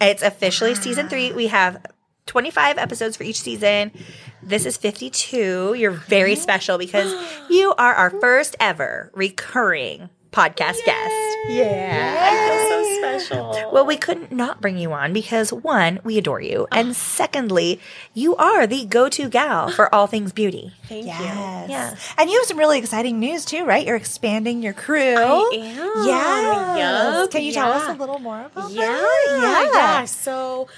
It's officially season three. We have 25 episodes for each season. This is 52. You're very special because you are our first ever recurring podcast guest. Yeah. I feel so special. Well, we couldn't not bring you on because one, we adore you. And secondly, you are the go to gal for all things beauty. Thank you. Yes. Yeah. And you have some really exciting news too, right? You're expanding your crew. I am. Yes. Yup, Can you tell us yeah. a little more about that? Yeah, that? yeah. So,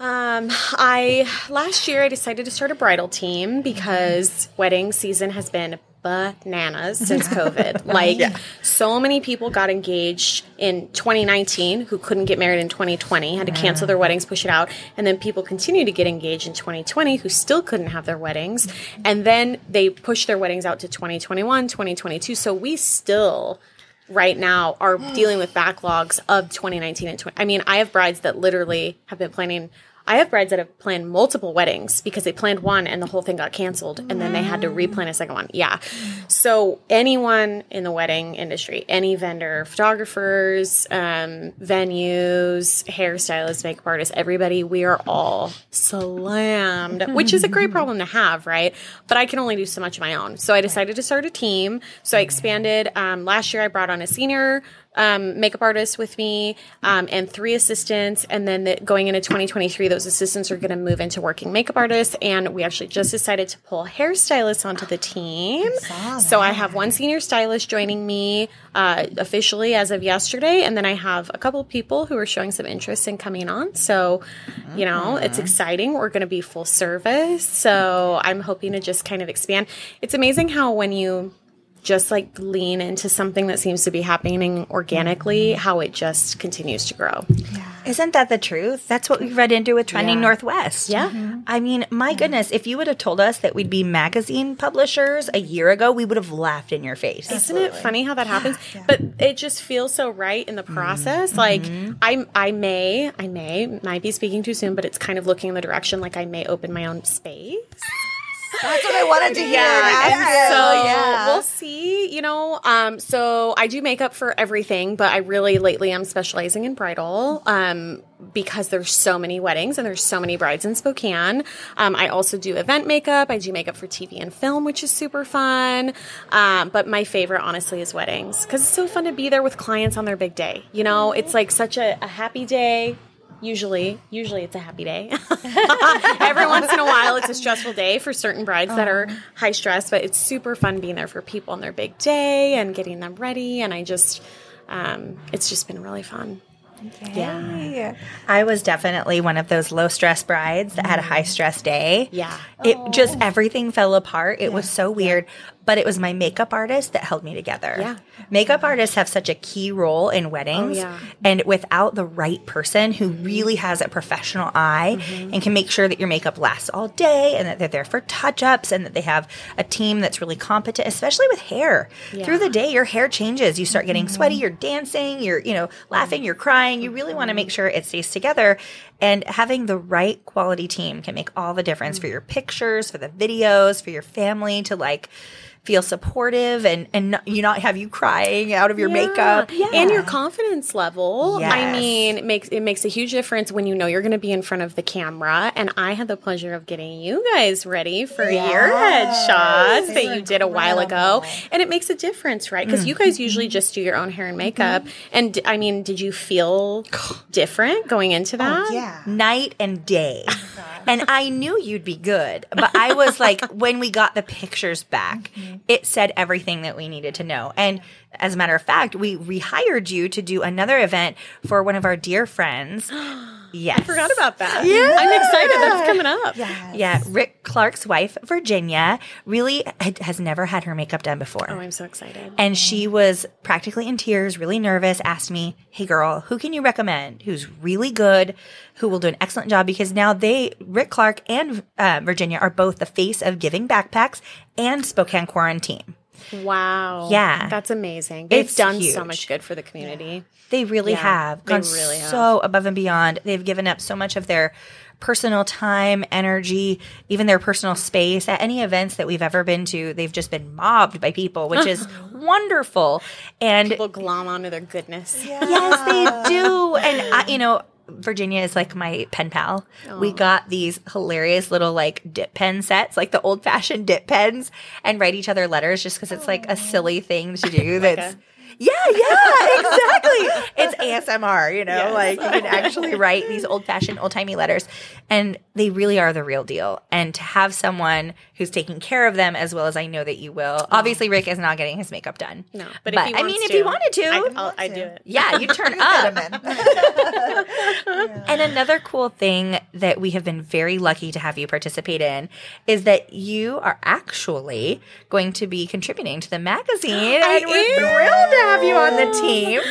um, I last year I decided to start a bridal team because wedding season has been bananas since COVID. like, so many people got engaged in 2019 who couldn't get married in 2020, had to cancel their weddings, push it out, and then people continue to get engaged in 2020 who still couldn't have their weddings, and then they pushed their weddings out to 2021, 2022. So we still right now are dealing with backlogs of 2019 and 20. I mean, I have brides that literally have been planning. I have brides that have planned multiple weddings because they planned one and the whole thing got canceled and then they had to replan a second one. Yeah. So anyone in the wedding industry, any vendor, photographers, um, venues, hairstylists, makeup artists, everybody, we are all slammed, which is a great problem to have, right? But I can only do so much of my own. So I decided to start a team. So I expanded. Um, last year I brought on a senior um, makeup artist with me um, and three assistants. And then the, going into 2023, those assistants are going to move into working makeup artists. And we actually just decided to pull hairstylists onto the team. So I have one senior stylist joining me uh, officially as of yesterday. And then I have a couple of people who are showing some interest in coming on. So, you know, it's exciting. We're going to be full service. So I'm hoping to just kind of expand. It's amazing how when you just like lean into something that seems to be happening organically, mm-hmm. how it just continues to grow. Isn't that the truth? That's what we've read into with Trending Yeah. Northwest. Yeah. Mm-hmm. I mean, my goodness, if you would have told us that we'd be magazine publishers a year ago, we would have laughed in your face. Isn't it funny how that happens? But it just feels so right in the mm-hmm. process. Like I, I may, I may, might be speaking too soon, but it's kind of looking in the direction like I may open my own space. That's what I wanted to hear. Yeah, so yeah. we'll see. You know, um, so I do makeup for everything, but I really lately I'm specializing in bridal um, because there's so many weddings and there's so many brides in Spokane. Um, I also do event makeup. I do makeup for TV and film, which is super fun. Um, but my favorite, honestly, is weddings because it's so fun to be there with clients on their big day. You know, it's like such a, a happy day. Usually, usually it's a happy day. Every once in a while, it's a stressful day for certain brides that are high stress, but it's super fun being there for people on their big day and getting them ready. And I just, um, it's just been really fun. Yeah. I was definitely one of those low stress brides that had a high stress day. Yeah. It just everything fell apart. It was so weird. But it was my makeup artist that held me together. Yeah. Makeup artists have such a key role in weddings. Oh, yeah. And without the right person who mm-hmm. really has a professional eye Mm-hmm. and can make sure that your makeup lasts all day and that they're there for touch ups and that they have a team that's really competent, especially with hair. Through the day, your hair changes. You start getting sweaty, mm-hmm. you're dancing, you're, you know, laughing, you're crying. You really want to make mm-hmm. sure it stays together. And having the right quality team can make all the difference for mm. your pictures, for the videos, for your family to like feel supportive and and not, you not have you crying out of your makeup. and your confidence level. I mean, it makes it makes a huge difference when you know you're going to be in front of the camera. And I had the pleasure of getting you guys ready for your headshots that you did a while ago, and it makes a difference, right? Because you guys usually just do your own hair and makeup. Mm-hmm. And d- I mean, did you feel different going into oh, that? Yeah. night and day. and I knew you'd be good, but I was like, when we got the pictures back, mm-hmm. it said everything that we needed to know. And as a matter of fact, we rehired you to do another event for one of our dear friends. Yes. I forgot about that. Yeah, I'm excited. That's coming up. Yes. Yeah, Rick Clark's wife, Virginia, really had, has never had her makeup done before. Oh, I'm so excited. And she was practically in tears, really nervous, asked me, Hey girl, who can you recommend who's really good, who will do an excellent job? Because now they, Rick Clark and uh, Virginia, are both the face of Giving Back Packs and Spokane Quaranteam. Wow. Yeah. That's amazing. They've It's done so much good for the community. They really Yeah, have they gone really have. so above and beyond. They've given up so much of their personal time, energy, even their personal space. At any events that we've ever been to, they've just been mobbed by people, which is wonderful. And People glom onto their goodness. Yes, they do. And I, you know, Virginia is like my pen pal. We got these hilarious little like dip pen sets, like the old fashioned dip pens, and write each other letters just because it's like a silly thing to do. That's yeah, yeah, exactly. it's ASMR, you know, like you can actually write these old fashioned, old timey letters, and they really are the real deal. And to have someone who's taking care of them as well as I know that you will. Obviously, Rick is not getting his makeup done. No, but, but, if he I mean, if to, he wanted to, I, do it. yeah, you turn up. in. And another cool thing that we have been very lucky to have you participate in is that you are actually going to be contributing to the magazine. and we're thrilled have you on the team.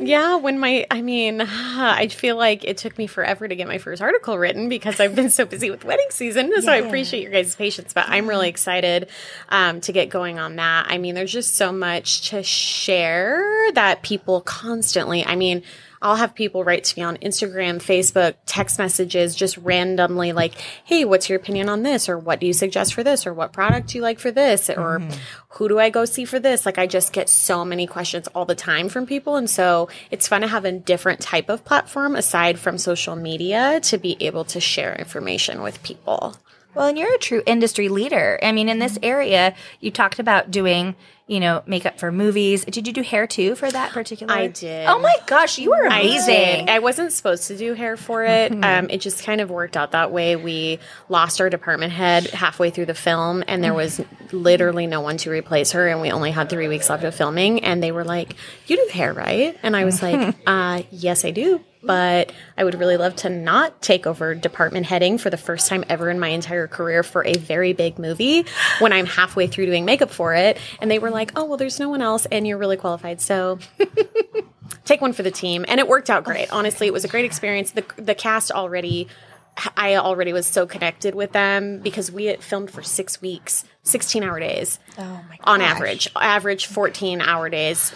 Yeah, when my, I mean, I feel like it took me forever to get my first article written because I've been so busy with wedding season. So I appreciate your guys' patience, but I'm really excited um, to get going on that. I mean, there's just so much to share that people constantly, I mean, I'll have people write to me on Instagram, Facebook, text messages, just randomly like, hey, what's your opinion on this? Or what do you suggest for this? Or what product do you like for this? Or mm-hmm. who do I go see for this? Like, I just get so many questions all the time from people. And so it's fun to have a different type of platform aside from social media to be able to share information with people. Well, and you're a true industry leader. I mean, in this mm-hmm. area, you talked about doing, you know, makeup for movies. Did you do hair too for that particular? I did. Oh my gosh, you were amazing. did. I wasn't supposed to do hair for it. Um, it just kind of worked out that way. We lost our department head halfway through the film, and there was literally no one to replace her. And we only had three weeks left of filming. And they were like, "You do hair, right?" And I was like, uh, "Yes, I do." But I would really love to not take over department heading for the first time ever in my entire career for a very big movie when I'm halfway through doing makeup for it. And they were like, oh, well, there's no one else and you're really qualified. So take one for the team. And it worked out great. Honestly it was a great experience. The, the cast already i already was so connected with them because we had filmed for six weeks 16 hour days Oh my on average average 14 hour days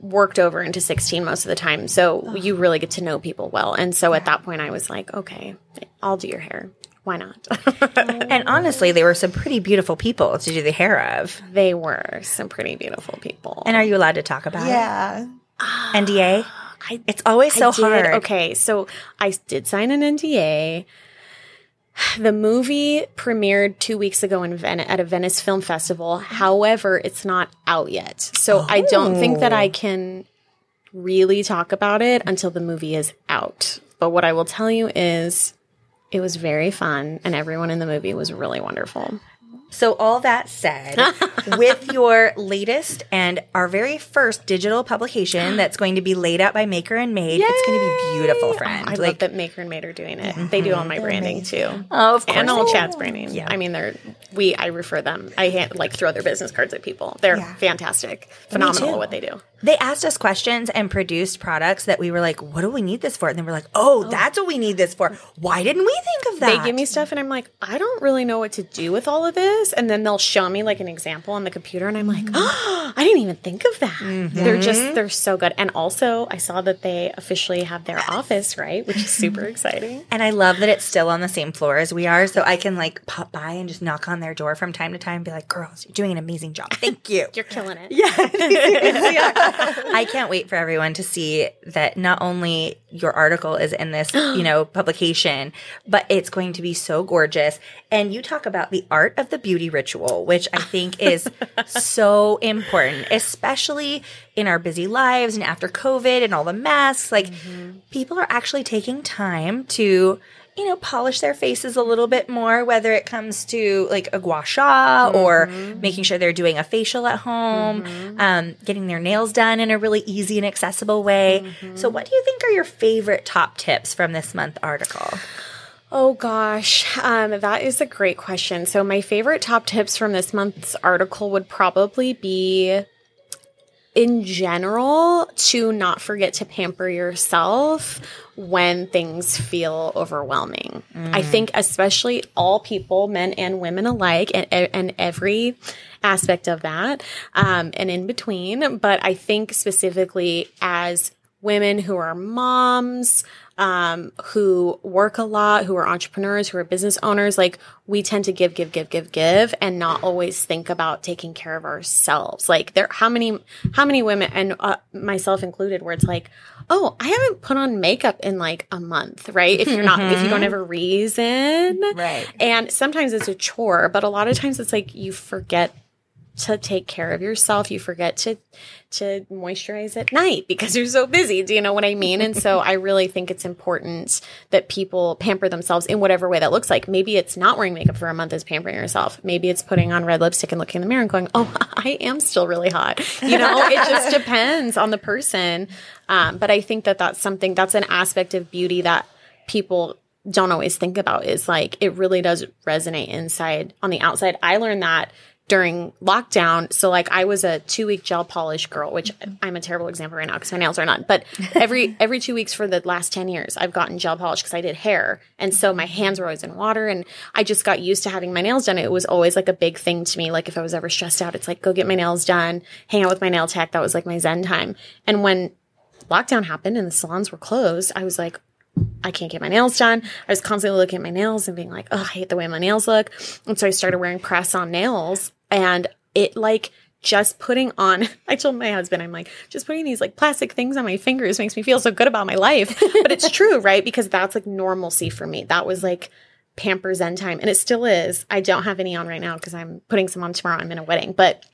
worked over into 16 most of the time so you really get to know people well and so at that point i was like okay i'll do your hair why not And honestly, they were some pretty beautiful people to do the hair of. they were some pretty beautiful people And are you allowed to talk about Yeah. it? Yeah. NDA? I It's always so I did- hard. Okay, so I did sign an NDA. The movie premiered two weeks ago in Ven- at a Venice Film Festival. However, it's not out yet, so I don't think that I oh. can really talk about it until the movie is out. But what I will tell you is, it was very fun, and everyone in the movie was really wonderful. So, all that said, with your latest and our very first digital publication that's going to be laid out by Maker and Made, it's going to be beautiful, friend. I love that Maker and Made are doing it. They do all my branding too. Oh, of course. and all they Chad's branding. Yeah. I mean, they're we. I refer them. I hand, like throw their business cards at people. They're Yeah. fantastic, phenomenal what they do. They asked us questions and produced products that we were like, what do we need this for? And then we're like, oh, oh. that's what we need this for. Why didn't we think of that? They give me stuff, and I'm like, I don't really know what to do with all of this. And then they'll show me like an example on the computer, and I'm like, oh, I didn't even think of that. Mm-hmm. They're just they're so good. And also, I saw that they officially have their office right, which is super exciting. And I love that it's still on the same floor as we are. So I can like pop by and just knock on their door from time to time and be like, girls, you're doing an amazing job. Thank you. You're killing it. Yeah. I can't wait for everyone to see that not only your article is in this, you know, publication, but it's going to be so gorgeous. And you talk about the art of the beauty ritual, which I think is so important, especially in our busy lives and after COVID and all the masks. Like mm-hmm. people are actually taking time to you know, polish their faces a little bit more, whether it comes to like a gua sha or mm-hmm. making sure they're doing a facial at home, mm-hmm. um, getting their nails done in a really easy and accessible way. So, what do you think are your favorite top tips from this month article? Oh gosh, um, that is a great question. So, my favorite top tips from this month's article would probably be in general to not forget to pamper yourself when things feel overwhelming. I think, especially all people, men and women alike, and, and every aspect of that, um, and in between. But I think specifically as women who are moms, um, who work a lot, who are entrepreneurs, who are business owners, like we tend to give, give, give, give, give, and not always think about taking care of ourselves. Like there, how many, how many women, and uh, myself included, where it's like, oh, I haven't put on makeup in like a month, right? If you're not, if you don't have a reason, Right. And sometimes it's a chore, but a lot of times it's like you forget to take care of yourself. You forget to to moisturize at night because you're so busy. Do you know what I mean? And so I really think it's important that people pamper themselves in whatever way that looks like. Maybe it's not wearing makeup for a month is pampering yourself. Maybe it's putting on red lipstick and looking in the mirror and going, "Oh, I am still really hot." You know, it just depends on the person. Um, but I think that that's something that's an aspect of beauty that people don't always think about is like it really does resonate inside on the outside. I learned that during lockdown. So like I was a two week gel polish girl, which I'm a terrible example right now because my nails are not. But every every two weeks for the last ten years, I've gotten gel polish because I did hair, and so my hands were always in water, and I just got used to having my nails done. It was always like a big thing to me. Like if I was ever stressed out, it's like go get my nails done, hang out with my nail tech. That was like my zen time. And when lockdown happened and the salons were closed, I was like, I can't get my nails done. I was constantly looking at my nails and being like, oh, I hate the way my nails look. And so I started wearing press on nails and it like just putting on, I told my husband, I'm like, just putting these like plastic things on my fingers makes me feel so good about my life. But it's true, right? Because that's like normalcy for me. That was like Pampers end time. And it still is. I don't have any on right now because I'm putting some on tomorrow. I'm in a wedding. But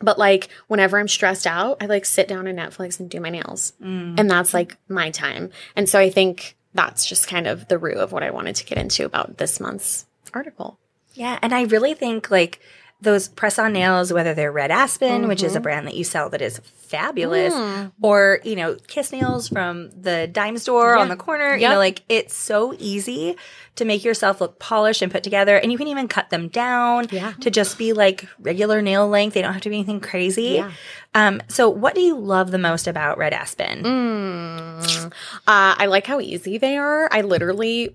but like whenever I'm stressed out, I like sit down on Netflix and do my nails. Mm. And that's like my time. And so I think that's just kind of the root of what I wanted to get into about this month's article. Yeah, and I really think like those press on nails, whether they're Red Aspen, which is a brand that you sell that is fabulous, or you know, Kiss Nails from the dime store on the corner. You know, like it's so easy to make yourself look polished and put together, and you can even cut them down Yeah. to just be like regular nail length. They don't have to be anything crazy. Yeah. Um, so, what do you love the most about Red Aspen? Uh, I like how easy they are. I literally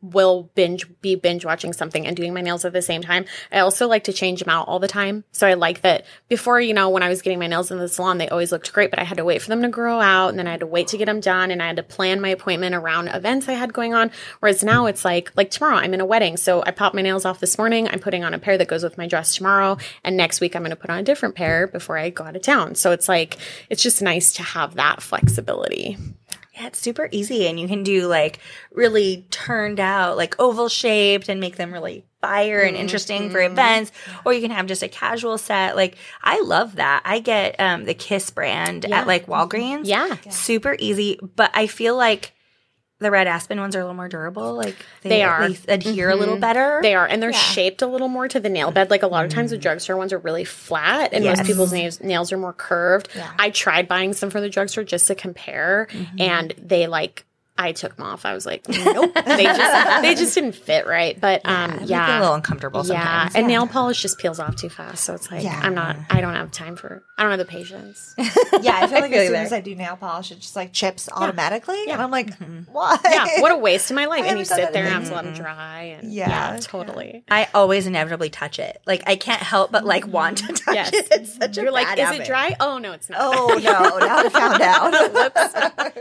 will binge be binge watching something and doing my nails at the same time. I also like to change them out all the time. So I like that before, you know, when I was getting my nails in the salon, they always looked great, but I had to wait for them to grow out and then I had to wait to get them done and I had to plan my appointment around events I had going on. Whereas now it's like like tomorrow I'm in a wedding. So I popped my nails off this morning. I'm putting on a pair that goes with my dress tomorrow and next week I'm going to put on a different pair before I go out of town. So it's like it's just nice to have that flexibility. Yeah, it's super easy, and you can do like really turned out, like oval shaped, and make them really fire and interesting for events. Or you can have just a casual set. Like I love that. I get um, the Kiss brand Yeah. at like Walgreens. Yeah. super easy. But I feel like the Red Aspen ones are a little more durable. Like They are. Mm-hmm. adhere a little better. They are, and they're shaped a little more to the nail bed. Like a lot of times, the drugstore ones are really flat, and most people's nails, nails are more curved. I tried buying some from the drugstore just to compare, and they like. I took them off. I was like, nope. they just they just didn't fit right. But um, it yeah, a little uncomfortable yeah, sometimes. and nail polish just peels off too fast. So it's like Yeah. I'm not. I don't have time for. I don't have the patience. Yeah, I feel like feel as soon there. as I do nail polish, it just like chips automatically, Yeah. and I'm like, why? yeah, what a waste of my life. I And you sit there and have to let them dry. And Yeah. yeah, totally. I always inevitably touch it. Like I can't help but like want to touch Yes. it. It's such a You're like, bad is habit. it dry? Oh no, it's not. Oh no! Now I found out.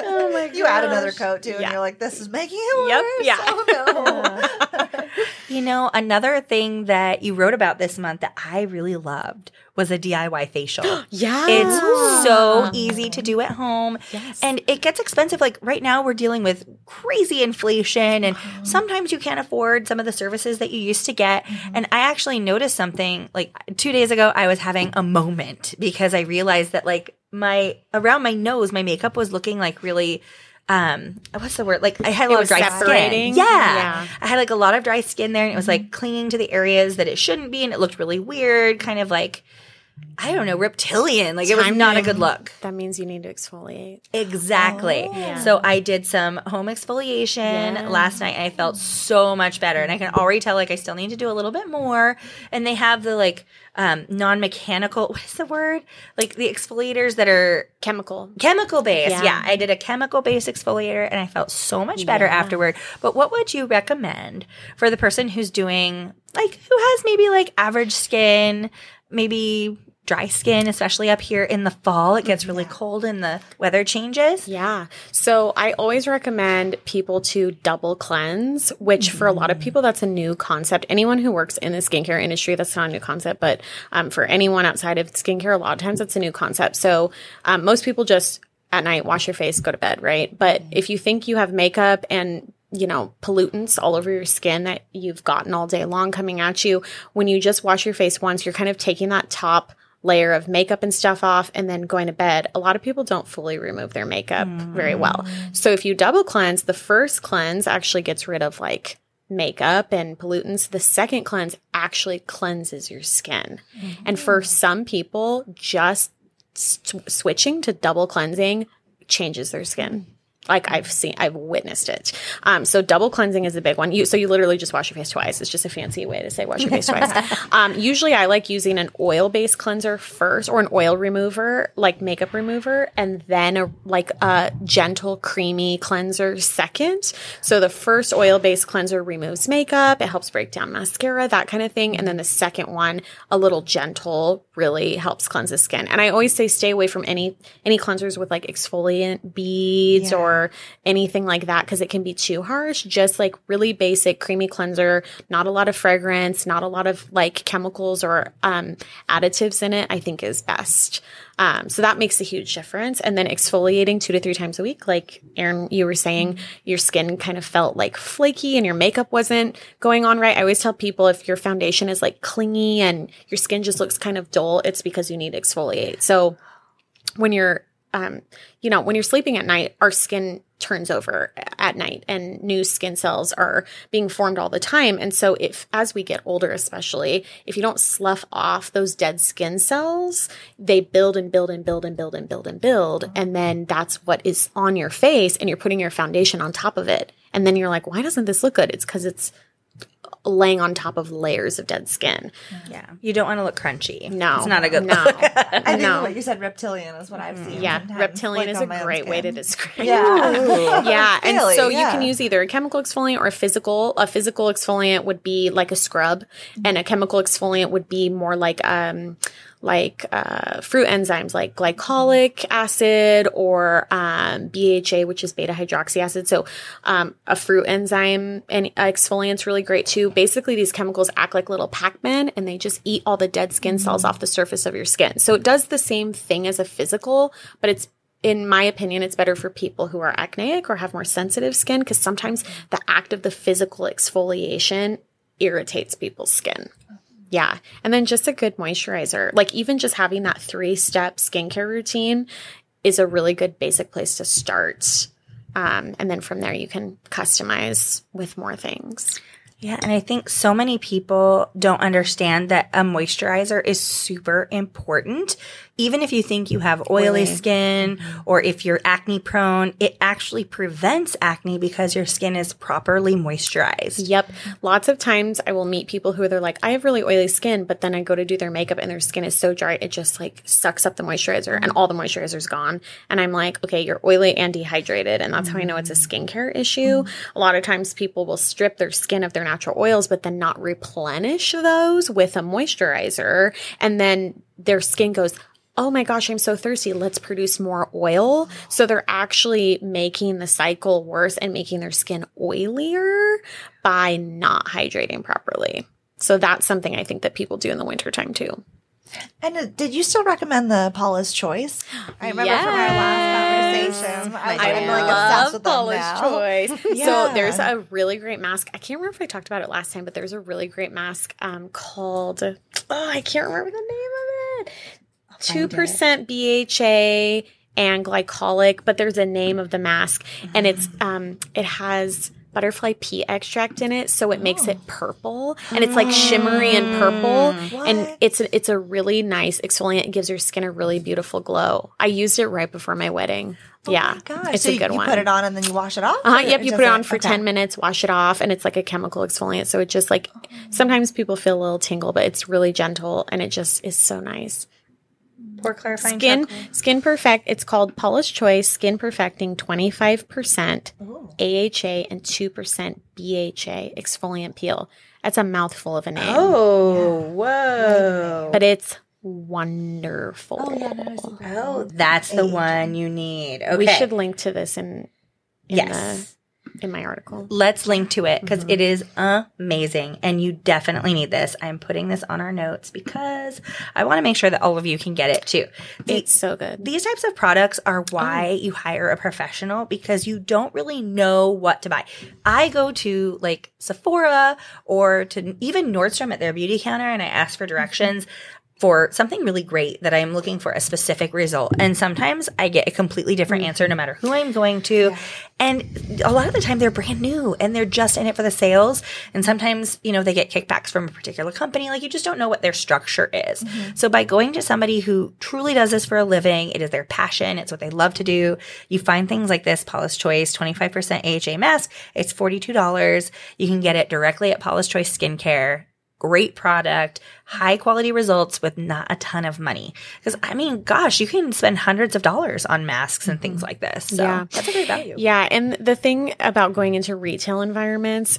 oh my you add another coat too, and you're like, "This is making it Yep, worse." yeah. Oh! You know, another thing that you wrote about this month that I really loved was a DIY facial. Yeah. It's so ah. easy to do at home. Yes. And it gets expensive. Like right now, we're dealing with crazy inflation, and uh-huh. sometimes you can't afford some of the services that you used to get. Mm-hmm. And I actually noticed something like two days ago, I was having a moment because I realized that, like, my around my nose, my makeup was looking like really. Um, what's the word? Like I had a lot of dry separating? skin. Yeah. Yeah. I had like a lot of dry skin there and it was like clinging to the areas that it shouldn't be and it looked really weird, kind of like I don't know, reptilian. Like it was not a good look. That means you need to exfoliate. Exactly. So I did some home exfoliation Yeah. last night and I felt so much better. And I can already tell like I still need to do a little bit more. And they have the like um non-mechanical what is the word? Like the exfoliators that are Chemical. chemical based. Yeah. Yeah. I did a chemical based exfoliator and I felt so much better afterward. But what would you recommend for the person who's doing like who has maybe like average skin, maybe dry skin, especially up here in the fall. It gets really cold and the weather changes. Yeah. So I always recommend people to double cleanse, which for a lot of people, that's a new concept. Anyone who works in the skincare industry, that's not a new concept, but um, for anyone outside of skincare, a lot of times it's a new concept. So um, most people just at night wash your face, go to bed, right? But if you think you have makeup and you know, pollutants all over your skin that you've gotten all day long coming at you. When you just wash your face once, you're kind of taking that top layer of makeup and stuff off and then going to bed. A lot of people don't fully remove their makeup mm. very well. So if you double cleanse, the first cleanse actually gets rid of like makeup and pollutants. The second cleanse actually cleanses your skin. Mm-hmm. And for some people, just switching to double cleansing changes their skin. Like I've seen, I've witnessed it. Um, so double cleansing is a big one. You, so you literally just wash your face twice. It's just a fancy way to say wash your face twice. Um, usually I like using an oil based cleanser first or an oil remover, like makeup remover, and then a, like a gentle creamy cleanser second. So the first oil based cleanser removes makeup. It helps break down mascara, that kind of thing. And then the second one, a little gentle, really helps cleanse the skin. And I always say stay away from any, any cleansers with like exfoliant beads yeah. or or anything like that because it can be too harsh. Just like really basic creamy cleanser, not a lot of fragrance, not a lot of like chemicals or um, additives in it, I think is best. Um, so that makes a huge difference. And then exfoliating two to three times a week, like Erin, you were saying, your skin kind of felt like flaky and your makeup wasn't going on right. I always tell people if your foundation is like clingy and your skin just looks kind of dull, it's because you need exfoliate. So when you're um, you know, when you're sleeping at night, our skin turns over at night and new skin cells are being formed all the time. And so if, as we get older, especially, if you don't slough off those dead skin cells, they build and build and build and build and build and build. And then that's what is on your face and you're putting your foundation on top of it. And then you're like, why doesn't this look good? It's because it's laying on top of layers of dead skin. Yeah. You don't want to look crunchy. No. It's not a good no. look. I think no. like you said reptilian is what I've seen. Yeah. Reptilian is a great way to describe Yeah. yeah. And really, so yeah. you can use either a chemical exfoliant or a physical. A physical exfoliant would be like a scrub and a chemical exfoliant would be more like um like uh, fruit enzymes like glycolic acid or um, BHA, which is beta hydroxy acid. So um, a fruit enzyme and exfoliant's really great too. Basically, these chemicals act like little Pac-Man and they just eat all the dead skin cells off the surface of your skin. So it does the same thing as a physical, but it's in my opinion, it's better for people who are acneic or have more sensitive skin because sometimes the act of the physical exfoliation irritates people's skin. Yeah. And then just a good moisturizer. Like even just having that three step skincare routine is a really good basic place to start. Um, and then from there, you can customize with more things. Yeah, and I think so many people don't understand that a moisturizer is super important even if you think you have oily, oily. skin mm-hmm. or if you're acne prone, it actually prevents acne because your skin is properly moisturized. Yep. Lots of times I will meet people who are like, I have really oily skin, but then I go to do their makeup and their skin is so dry, it just like sucks up the moisturizer and all the moisturizer is gone. And I'm like, okay, you're oily and dehydrated. And that's mm-hmm. how I know it's a skincare issue. Mm-hmm. A lot of times people will strip their skin of their natural oils, but then not replenish those with a moisturizer. And then their skin goes, oh my gosh, I'm so thirsty. Let's produce more oil. So they're actually making the cycle worse and making their skin oilier by not hydrating properly. So that's something I think that people do in the wintertime too. And uh, did you still recommend the Paula's Choice? I remember yes. from our last conversation. I, I like love with Paula's Choice. yeah. So there's a really great mask. I can't remember if I talked about it last time, but there's a really great mask um, called. Oh, I can't remember the name of it. 2% BHA and glycolic, but there's a name of the mask mm-hmm. and it's um it has butterfly pea extract in it so it oh. makes it oh. purple and it's like shimmery and purple what? and it's a, it's a really nice exfoliant it gives your skin a really beautiful glow i used it right before my wedding oh yeah it's so a good you one put it on and then you wash it off uh-huh, yep you put it on for okay. 10 minutes wash it off and it's like a chemical exfoliant so it just like oh. sometimes people feel a little tingle but it's really gentle and it just is so nice Pore clarifying skin chocolate. skin perfect it's called paula's choice skin perfecting 25% Ooh. AHA and 2% BHA exfoliant peel that's a mouthful of a name oh whoa but it's wonderful. Oh, yeah, no, I see that. Oh, that's the one you need. Okay. We should link to this in, in Yes. In my article. Let's link to it because mm-hmm. is amazing and you definitely need this. I'm putting this on our notes because I want to make sure that all of you can get it too. The- It's so good. these types of products are oh. why you hire a professional because you don't really know what to buy. I go to like Sephora or to even Nordstrom at their beauty counter and I ask for mm-hmm. directions for something really great that I'm looking for a specific result. And sometimes I get a completely different mm. answer no matter who I'm going to. And a lot of the time they're brand new and they're just in it for the sales. And sometimes, you know, they get kickbacks from a particular company. Like you just don't know what their structure is. Mm-hmm. So by going to somebody who truly does this for a living, it is their passion. It's what they love to do. You find things like this Paula's Choice 25% AHA mask. It's $42. You can get it directly at Paula's Choice Skincare great product, high quality results with not a ton of money. Because I mean, gosh, you can spend hundreds of dollars on masks and things mm-hmm. like this. So Yeah. that's a great value. Yeah, and the thing about going into retail environments,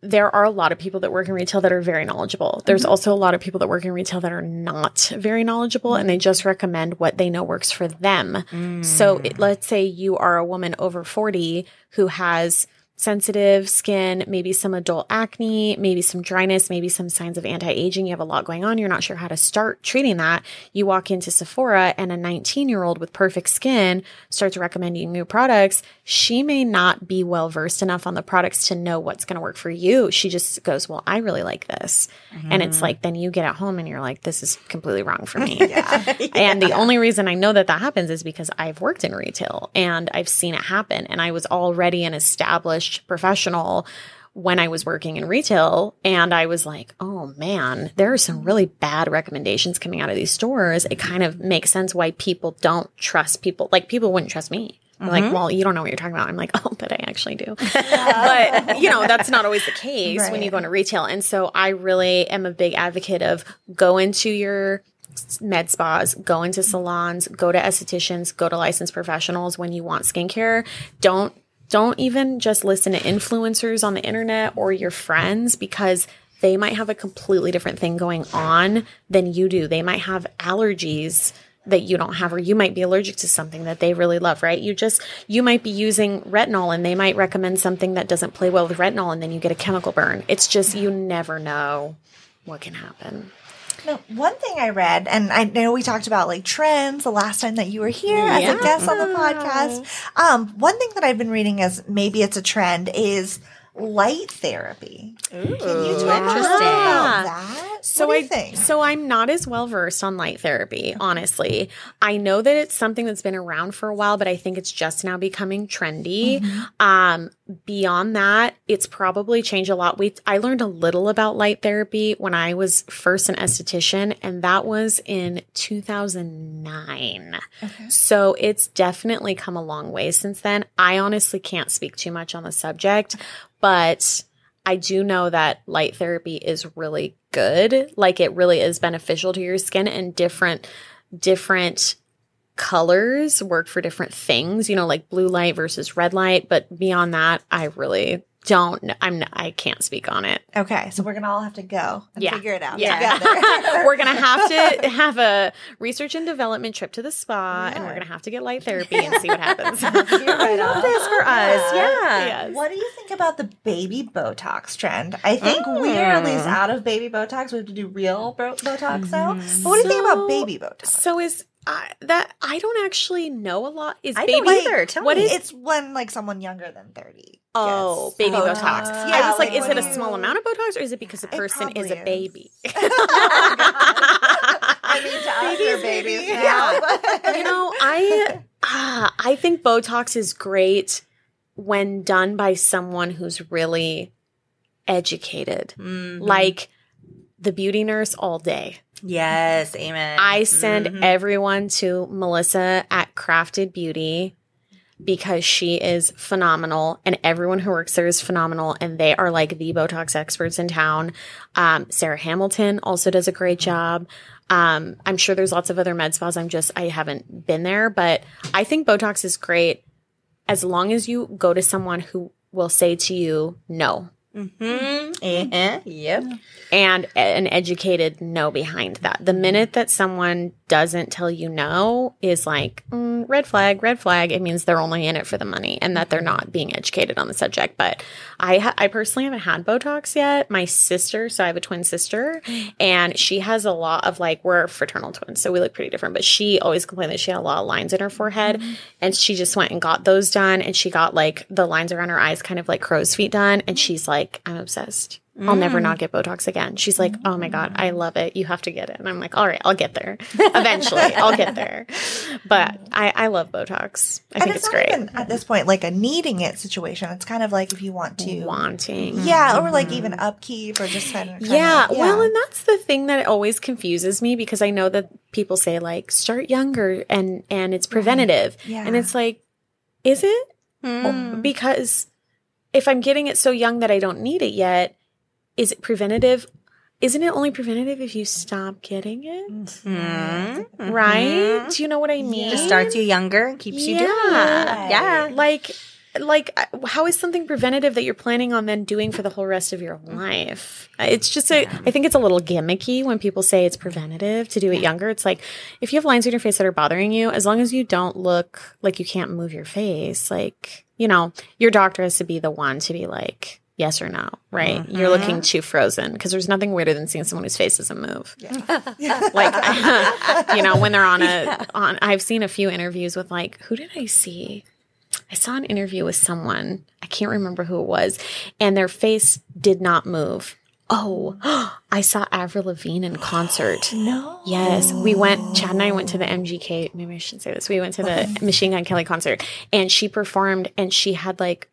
there are a lot of people that work in retail that are very knowledgeable. There's mm-hmm. also a lot of people that work in retail that are not very knowledgeable and they just recommend what they know works for them. So it, let's say you are a woman over 40 who has sensitive skin, maybe some adult acne, maybe some dryness, maybe some signs of anti-aging. You have a lot going on. You're not sure how to start treating that. You walk into Sephora and a 19 year old with perfect skin starts recommending new products. She may not be well versed enough on the products to know what's going to work for you. She just goes, well, I really like this. And it's mm-hmm. like, then you get at home and you're like, this is completely wrong for me. And the only reason I know that that happens is because I've worked in retail and I've seen it happen. And I was already an established professional when I was working in retail. And I was like, oh man, there are some really bad recommendations coming out of these stores. It kind of makes sense why people don't trust people. Like people wouldn't trust me. They're Like, mm-hmm. well, you don't know what you're talking about. I'm like, oh, but I actually do. but, you know, that's not always the case when you go into retail. And so I really am a big advocate of go into your med spas, go into salons, go to estheticians, go to licensed professionals when you want skincare. Don't don't even just listen to influencers on the internet or your friends because they might have a completely different thing going on than you do. They might have allergies that you don't have or you might be allergic to something that they really love, right? You just you might be using retinol and they might recommend something that doesn't play well with retinol and then you get a chemical burn. It's just you never know what can happen. No, one thing I read, and I know we talked about like trends the last time that you were here as a guest on the podcast. Um, one thing that I've been reading is maybe it's a trend is light therapy. Can you talk interesting. about that? So what do I you think? so I'm not as well versed on light therapy, honestly. I know that it's something that's been around for a while, but I think it's just now becoming trendy. Um beyond that, it's probably changed a lot. We I learned a little about light therapy when I was first an esthetician and that was in 2009. Okay. So it's definitely come a long way since then. I honestly can't speak too much on the subject, but I do know that light therapy is really good. Like it really is beneficial to your skin and different different colors work for different things, you know, like blue light versus red light, but beyond that, I really don't I'm I can't speak on it. okay, so we're gonna all have to go and Yeah. figure it out Yeah. together. we're going to have to have a research and development trip to the spa and we're going to have to get light therapy and see what happens. This for us. Yeah. Yes. What do you think about the baby Botox trend? I think we're at least mm. out of baby Botox. We have to do real bo- Botox now. Mm. But what do you think about baby Botox? So is I that I don't actually know a lot. Is I baby either. Tell what me. is It's when like someone younger than thirty. Oh, baby Botox. Botox. I was like, like is it a you- small amount of Botox or is it because the person is a baby? I mean, to us, they're babies. Yeah. but- you know, I ah, I think Botox is great when done by someone who's really educated, Mhm. like the beauty nurse all day. yes, amen. I send Mhm. everyone to Melissa at Crafted Beauty because she is phenomenal and everyone who works there is phenomenal and they are like the Botox experts in town. Um, Sarah Hamilton also does a great job. Um, I'm sure there's lots of other med spas. I'm just, I haven't been there, but I think Botox is great as long as you go to someone who will say to you, no, Uh-huh. Yep. and an educated no behind that. The minute that someone doesn't tell you no is like mm, red flag, red flag. It means they're only in it for the money and that they're not being educated on the subject. But I, ha- I personally haven't had Botox yet. My sister, so I have a twin sister, and she has a lot of like we're fraternal twins, so we look pretty different. But she always complained that she had a lot of lines in her forehead, and she just went and got those done, and she got like the lines around her eyes, kind of like crow's feet done, and she's like, I'm obsessed. I'll never not get Botox again. She's like, oh my God, I love it. You have to get it. And I'm like, all right, I'll get there. Eventually, I'll get there. But I, I love Botox. I And think it's, it's, not great. even at this point like a needing it situation. It's kind of like if you want to, Wanting. yeah, or like even upkeep or just kind of Mm-hmm. Yeah, well, and that's the thing that always confuses me because I know that people say like start younger and and it's preventative, Yeah. and it's like, is it? Well, Because if I'm getting it so young that I don't need it yet, is it preventative? Isn't it only preventative if you stop getting it? Mm-hmm. Right? Mm-hmm. Do you know what I mean? Just starts you younger and keeps you doing it. Yeah. Yeah. like like uh, how is something preventative that you're planning on then doing for the whole rest of your mm-hmm. life uh, it's just a i think it's a little gimmicky when people say it's preventative to do it younger it's like if you have lines on your face that are bothering you as long as you don't look like you can't move your face like you know your doctor has to be the one to be like yes or no right you're mm-hmm. looking too frozen because there's nothing weirder than seeing someone whose face doesn't move Yeah. like you know when they're on a on i've seen a few interviews with like who did i see I saw an interview with someone, I can't remember who it was, and their face did not move. Oh, I saw Avril Lavigne in concert. no, Yes, we went. Chad and I went to the MGK. Maybe I shouldn't say this. We went to the Machine Gun Kelly concert, and she performed, and she had like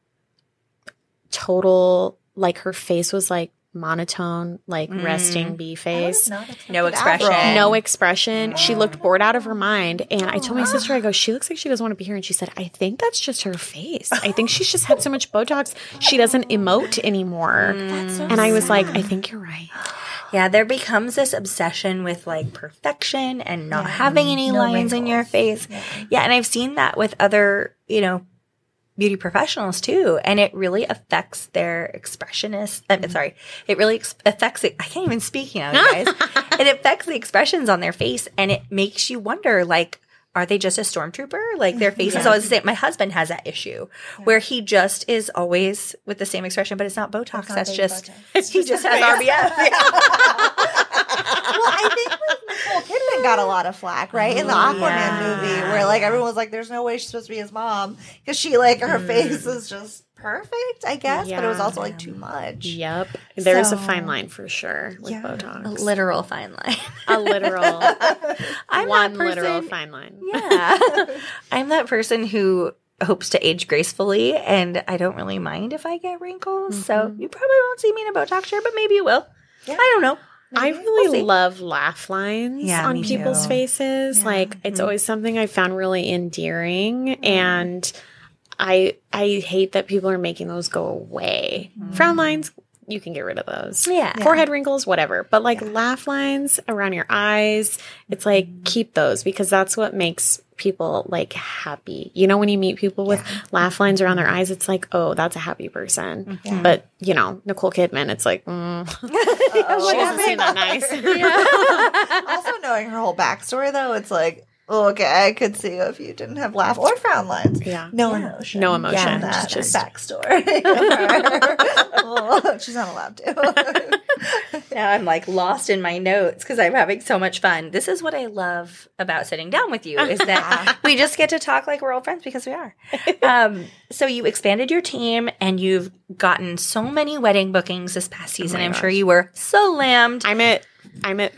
total, like her face was like monotone, like mm. resting bee face. No expression. No expression. She looked bored out of her mind. And I told my sister, I go, she looks like she doesn't want to be here. And she said, I think that's just her face. I think she's just had so much Botox, she doesn't emote anymore. Mm. and I was like, I think you're right. Yeah, there becomes this obsession with like perfection and not having any lines in your face. Yeah. and I've seen that with other, you know, beauty professionals too, and it really affects their expressionist. I'm sorry, it really ex- affects it. I can't even speak now, guys. it affects the expressions on their face, and it makes you wonder, like. Are they just a stormtrooper? Like their face is always the same. My husband has that issue where he just is always with the same expression, but it's not Botox. not That's just Botox. he just has RBF. Yeah. well, I think like Got a lot of flack, right? In the mm-hmm. Aquaman yeah. movie, where like everyone was like, "There's no way she's supposed to be his mom," because she like her mm-hmm. face is just perfect, I guess. But it was also like too much. Yep. There's a fine line for sure with Yeah. Botox. A literal fine line. A literal, I'm one that person, literal fine line. Yeah. I'm that person who hopes to age gracefully and I don't really mind if I get wrinkles. So mm-hmm. you probably won't see me in a Botox chair, but maybe you will. I don't know. I really We'll love laugh lines Yeah, on people's too. faces. Like it's always something I found really endearing and I I hate that people are making those go away. Frown lines, you can get rid of those. Yeah. Forehead wrinkles, whatever. But like laugh lines around your eyes, it's like keep those because that's what makes people like happy. You know, when you meet people with laugh lines around their eyes, it's like, oh, that's a happy person. But you know, Nicole Kidman, it's like, mm, she doesn't seem that nice. also, knowing her whole backstory, though, it's like, okay, I could see if you didn't have laugh or frown lines. Yeah. No emotion. No emotion. Yeah, that Just- backstory. Oh, she's not allowed to. Now I'm like lost in my notes because I'm having so much fun. This is what I love about sitting down with you is that we just get to talk like we're old friends because we are. Um, so you expanded your team and you've gotten so many wedding bookings this past season. I'm sure you were so lammed. I'm at I'm at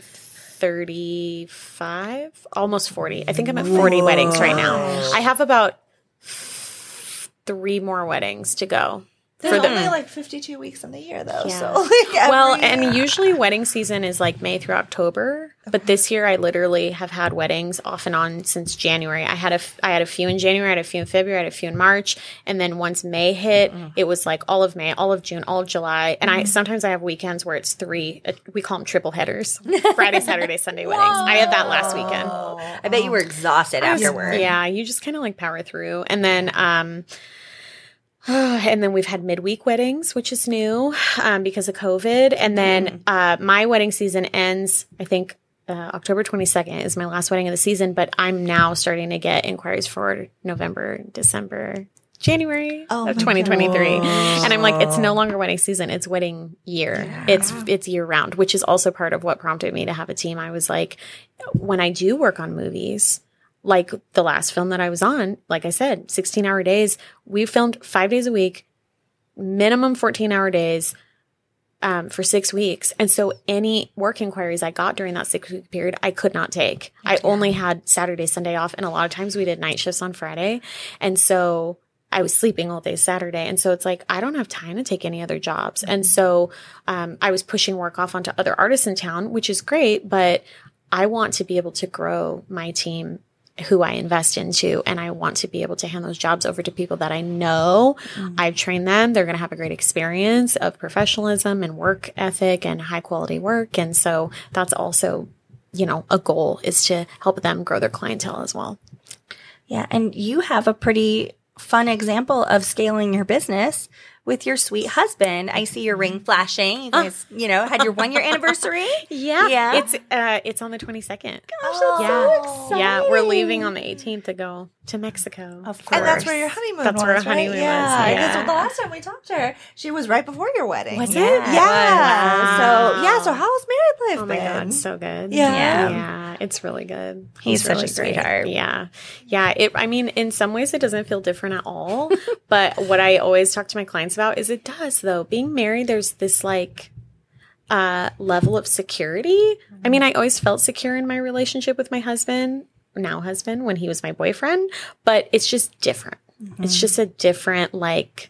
35, almost 40. I think I'm at 40 weddings right now. I have about three more weddings to go. There's For only like 52 weeks in the year, though. Yeah. So, like, Well, and usually wedding season is like May through October, but this year I literally have had weddings off and on since January. I had a f- I had a few in January, I had a few in February, I had a few in March, and then once May hit, it was like all of May, all of June, all of July, and I sometimes I have weekends where it's three. Uh, we call them triple headers: Friday, Saturday, Sunday weddings. I had that last weekend. I bet you were exhausted afterward. Yeah, you just kind of like power through. And then um and then we've had midweek weddings, which is new um, because of COVID. And then uh, my wedding season ends, I think, uh, October 22nd is my last wedding of the season, but I'm now starting to get inquiries for November, December, January Oh of my 2023. And I'm like, it's no longer wedding season, it's wedding year. It's it's year round, which is also part of what prompted me to have a team. I was like, when I do work on movies, like the last film that I was on, like I said, 16 hour days, we filmed five days a week, minimum 14 hour days um, for six weeks. And so any work inquiries I got during that six week period, I could not take. I only had Saturday, Sunday off. And a lot of times we did night shifts on Friday. And so I was sleeping all day Saturday. And so it's like, I don't have time to take any other jobs. And so um, I was pushing work off onto other artists in town, which is great. But I want to be able to grow my team who I invest into and I want to be able to hand those jobs over to people that I know. Mm. I've trained them. They're going to have a great experience of professionalism and work ethic and high quality work. And so that's also you know a goal is to help them grow their clientele as well. Yeah, and you have a pretty fun example of scaling your business with your sweet husband. I see your ring flashing. You guys, you know, had your one year anniversary. yeah Yeah. it's uh it's on the 22nd Oh, yeah so yeah we're leaving on the 18th to go to Mexico Of course. And that's where your honeymoon That's was, where our right? honeymoon was, yeah. yeah. Because the last time we talked to her, she was right before your wedding. Was it? Yeah. Yeah. So yeah. So how's married life Oh my been? god, so good. Yeah. Yeah. Yeah, it's really good. He's such a really great. sweetheart. Yeah. Yeah, it I mean, in some ways it doesn't feel different at all, but what I always talk to my clients about is it does though. Being married there's this like uh level of security. I mean, I always felt secure in my relationship with my husband, now husband when he was my boyfriend, but it's just different. It's just a different like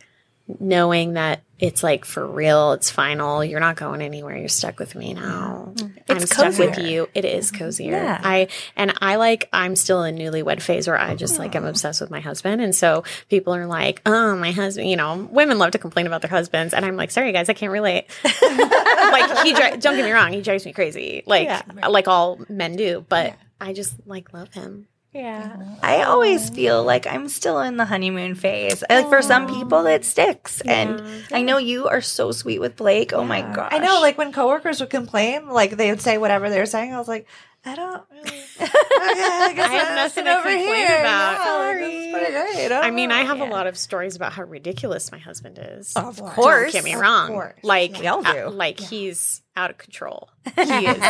knowing that it's like for real, it's final. You're not going anywhere. You're stuck with me now. I'm It's stuck with you. It is cozier. Yeah. I and I like I'm still in newlywed phase where I just like I'm oh. obsessed with my husband. And so people are like, oh, my husband, you know, women love to complain about their husbands. And I'm like, sorry guys, I can't relate. like he dri- don't get me wrong, he drives me crazy. Like like all men do, but I just like love him. Yeah. Mm-hmm. I always feel like I'm still in the honeymoon phase. Like for some people, it sticks. And I know you are so sweet with Blake. Oh my gosh. I know, like when coworkers would complain, like they would say whatever they were saying. I was like, I don't really. Okay, I, guess I have nothing to over complain here. about. Yeah, like, that's pretty great. I mean, I have yeah. a lot of stories about how ridiculous my husband is. Of course. course. Don't get me Of wrong. course. Like We all do. uh, like he's out of control. He is.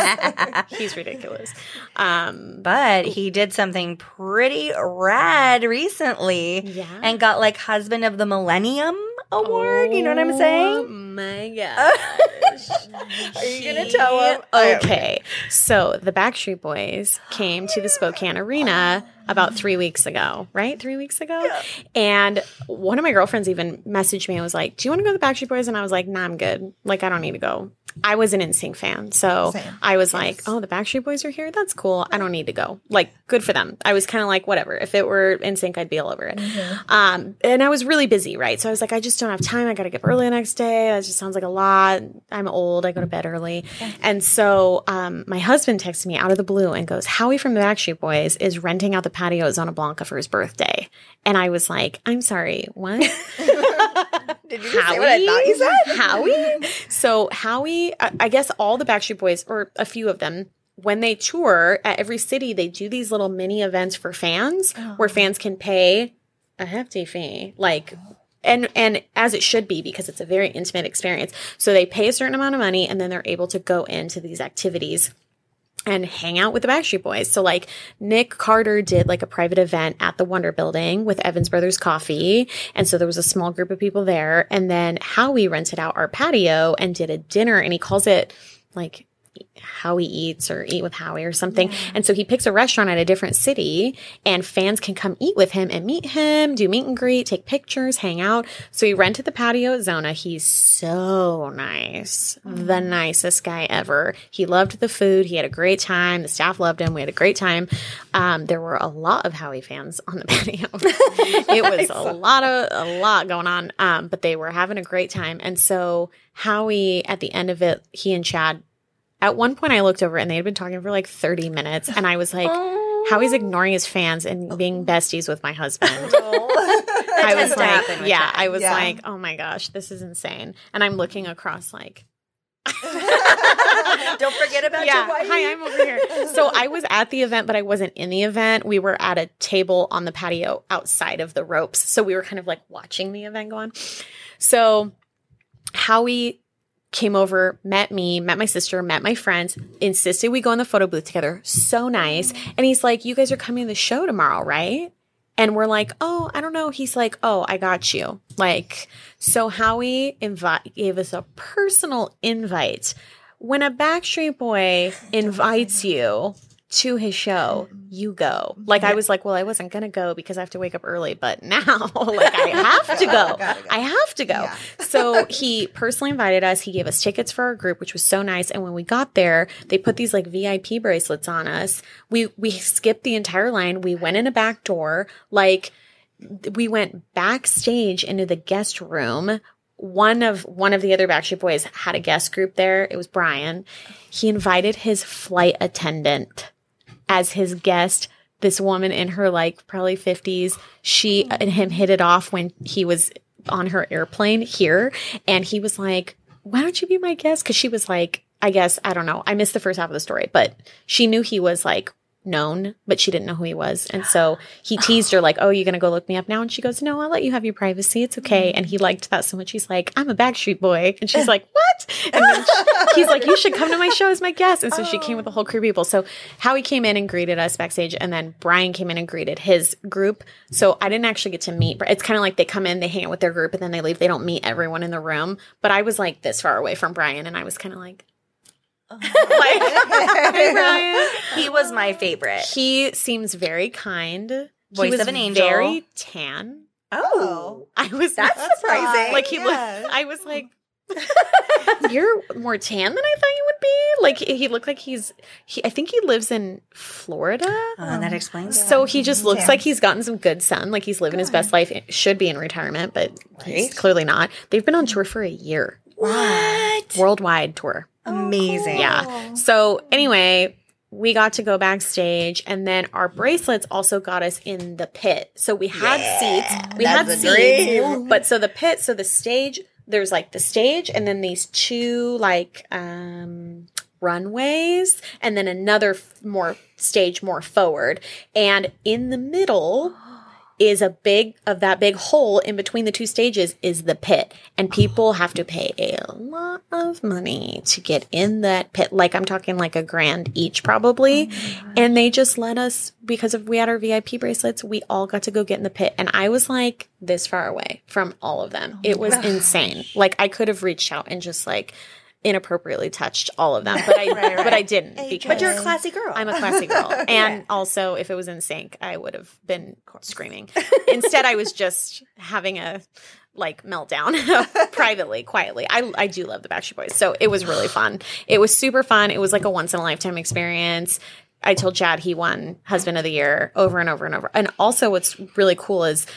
he's ridiculous. Um, But he did something pretty rad recently. Yeah. And got like Husband of the Millennium award. You know what I'm saying? Oh my gosh. Are you gonna tell him? Oh, okay. So the Backstreet Boys came to the Spokane Arena about three weeks ago, right? Three weeks ago. And one of my girlfriends even messaged me and was like, Do you want to go to the Backstreet Boys? And I was like, Nah, I'm good. Like, I don't need to go. I was an NSYNC fan. So Same. I was like, Oh, the Backstreet Boys are here? That's cool. I don't need to go. Like, good for them. I was kind of like, whatever. If it were NSYNC, I'd be all over it. Um, and I was really busy, right? So I was like, I just don't have time. I got to get up early the next day. That just sounds like a lot. I'm old. I go to bed early. And so um, my husband texted me out of the blue and goes, Howie from the Backstreet Boys is renting out the patio at Zona Blanca for his birthday. And I was like, I'm sorry, what? Did you Howie? what I thought you said? Howie? So Howie, I guess all the Backstreet Boys, or a few of them, when they tour at every city, they do these little mini events for fans where fans can pay a hefty fee. Like and and as it should be because it's a very intimate experience. So they pay a certain amount of money and then they're able to go into these activities and hang out with the Backstreet Boys. So like Nick Carter did like a private event at the Wonder Building with Evans Brothers Coffee. And so there was a small group of people there. And then Howie rented out our patio and did a dinner and he calls it like Howie Eats or Eat with Howie or something. And so he picks a restaurant at a different city and fans can come eat with him and meet him, do meet and greet, take pictures, hang out. So he rented the patio at Zona. He's so nice. The nicest guy ever. He loved the food. He had a great time. The staff loved him. We had a great time. Um, there were a lot of Howie fans on the patio. it was a lot of a lot going on. Um, but they were having a great time. And so Howie at the end of it, he and Chad at one point, I looked over and they had been talking for like 30 minutes, and I was like, oh. Howie's ignoring his fans and being besties with my husband. I was like, yeah, Chad. I was Yeah. like, oh my gosh, this is insane. And I'm looking across like, Don't forget about yeah, your wife. hi, I'm over here. So I was at the event, but I wasn't in the event. We were at a table on the patio outside of the ropes. So we were kind of like watching the event go on. So Howie came over, met me, met my sister, met my friends, insisted we go in the photo booth together. So nice. And he's like, You guys are coming to the show tomorrow, right? And we're like, oh, I don't know. He's like, oh, I got you. Like, so Howie invite gave us a personal invite. When a Backstreet Boy invites you to his show, mm-hmm. you go. Like I was like, well, I wasn't gonna go because I have to wake up early, but now, like, I have to go. Go. I have to go. Yeah. so he personally invited us. He gave us tickets for our group, which was so nice. And when we got there, they put these like VIP bracelets on us. We we skipped the entire line. We went in a back door. Like we went backstage into the guest room. One of one of the other Backstreet Boys had a guest group there. It was Brian. He invited his flight attendant as his guest. This woman in her like probably 50s, she and him hit it off when he was on her airplane here. And he was like, Why don't you be my guest? Because she was like, I guess, I don't know. I missed the first half of the story, but she knew he was like known, but she didn't know who he was. And so he teased her, like, Oh, you're going to go look me up now? And she goes, No, I'll let you have your privacy. It's okay. Mm-hmm. And he liked that so much. He's like, I'm a Backstreet Boy. And she's like, What? And then she- he's like, You should come to my show as my guest. And so she came oh. with a whole crew of people. So Howie came in and greeted us backstage. And then Brian came in and greeted his group. So I didn't actually get to meet. It's kind of like they come in, they hang out with their group, and then they leave. They don't meet everyone in the room. But I was like this far away from Brian. And I was kind of like, like, Hey, Brian. He was my favorite. He seems very kind. Voice he was of an angel. Very tan. Oh, oh. I was That's surprising. Like he Yeah. looked. I was like, "You're more tan than I thought you would be." Like he looked like he's. He, I think he lives in Florida. oh, that explains. So he just looks Yeah. like he's gotten some good sun. Like he's living his best life. It Should be in retirement, but he's clearly not. They've been on tour for a year, What? worldwide tour. Amazing. Yeah. So anyway, we got to go backstage, and then our bracelets also got us in the pit. So we had seats. We had seats, dream. but so the pit, so the stage. There's like the stage, and then these two like um runways, and then another f- more stage more forward, and in the middle is a big of that big hole in between the two stages is the pit. And people have to pay a lot of money to get in that pit. Like i'm talking like a grand each probably. And they just let us because of we had our vip bracelets we all got to go get in the pit. And i was like this far away from all of them. It was insane. Like i could have reached out and just like inappropriately touched all of them but i Right, but i didn't because But you're a classy girl. I'm a classy girl. And also, if it was NSYNC, I would have been screaming. Instead, I was just having a like meltdown privately, quietly. I, I do love the Backstreet Boys. So it was really fun. It was super fun. It was like a once in a lifetime experience. I told Chad he won husband of the year over and over and over. And also what's really cool is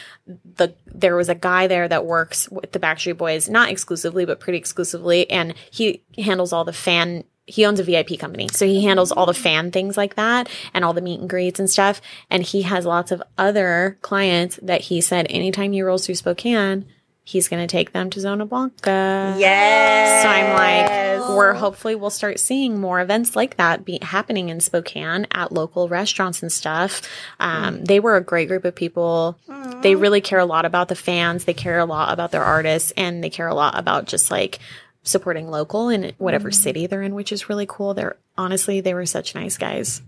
the there was a guy there that works with the Backstreet Boys, not exclusively, but pretty exclusively, and he handles all the fan he owns a VIP company. So he handles all the fan things like that and all the meet and greets and stuff. And he has lots of other clients that he said anytime he rolls through Spokane, he's going to take them to Zona Blanca. yes. So I'm like, we're hopefully we'll start seeing more events like that be happening in Spokane at local restaurants and stuff. Um, They were a great group of people. They really care a lot about the fans. They care a lot about their artists, and they care a lot about just like supporting local in whatever city they're in, which is really cool. They're honestly they were such nice guys.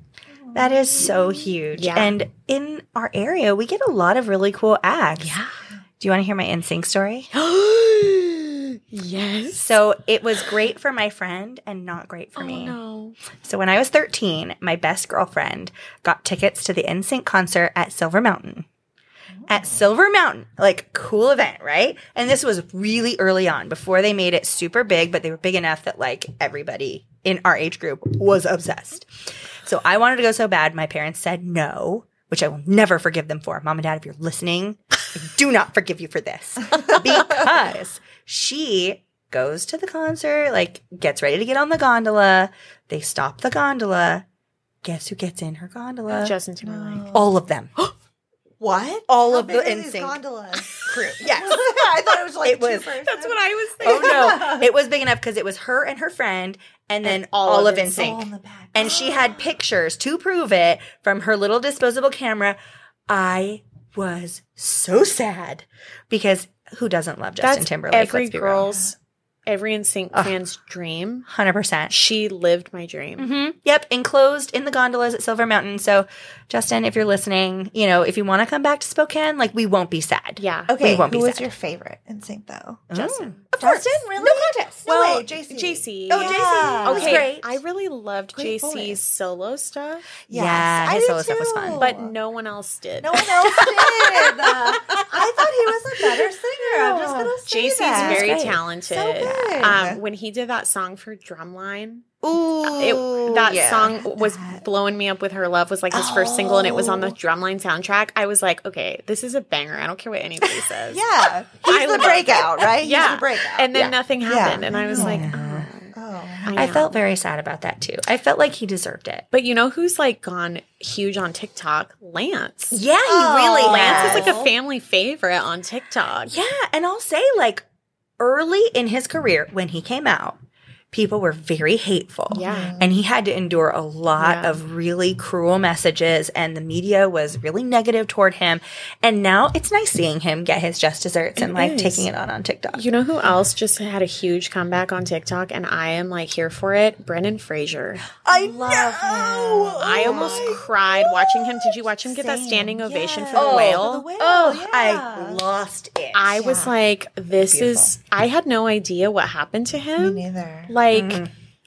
That is so huge. Yeah. And in our area, we get a lot of really cool acts. Yeah. Do you want to hear my NSYNC story? yes. So it was great for my friend and not great for me. Oh, no. So when I was 13, my best girlfriend got tickets to the NSYNC concert at Silver Mountain. At Silver Mountain, like cool event, right? And this was really early on before they made it super big, but they were big enough that like everybody in our age group was obsessed. So I wanted to go so bad. My parents said no, which I will never forgive them for. Mom and dad, if you're listening, do not forgive you for this because she goes to the concert, like gets ready to get on the gondola. They stop the gondola. Guess who gets in her gondola? Justin Timberlake. All of them. What? All How of the big are NSYNC gondolas. crew. Yes. I thought it was like It was- two-person. That's what I was thinking. oh no, it was big enough because it was her and her friend, and then all, all of of NSYNC. All in the back. and she had pictures to prove it from her little disposable camera. I was so sad because who doesn't love Justin That's Timberlake? every let's be real. girl's, every NSYNC fan's dream. Hundred percent. She lived my dream. hmm Yep, enclosed in the gondolas at Silver Mountain. So, Justin, if you're listening, you know if you want to come back to Spokane, like we won't be sad. Yeah. Okay, we won't who be was sad. your favorite NSYNC though? Justin. Of course. Justin, really? No contest. No Well, way, JC. JC. Oh, Yeah. JC. was Okay, great. I really loved Great JC's voice. solo stuff, Yes, Yeah, I his did solo stuff was fun. but no one else did. no one else did. Uh, I thought he was a better singer. I'm just gonna say JC's that. very great. talented. So good. Um, when he did that song for Drumline, Ooh, it, that yeah. song was blowing me up with her love was like his first single and it was on the Oh. Drumline soundtrack. I was like, okay, this is a banger. I don't care what anybody says. Yeah, he's I the loved breakout, right? He's Yeah. the breakout. And then Yeah. nothing Yeah. happened, and I was like, oh. Oh, I felt very sad about that too. I felt like he deserved it. But you know who's like gone huge on TikTok? Lance. Yeah, he Oh. really Lance has. is like a family favorite on TikTok. Yeah, and I'll say like early in his career when he came out, people were very hateful. Yeah. And he had to endure a lot Yeah. of really cruel messages and the media was really negative toward him. And now it's nice seeing him get his just desserts and It like is. taking it on on TikTok. You know who else just had a huge comeback on TikTok and I am like here for it? Brendan Fraser. I love him. I almost oh cried watching him. Did you watch him get that standing ovation for the Oh, whale? for the whale. Oh, yeah. I lost it. I was like, this Beautiful. is I had no idea what happened to Me him. neither. Like,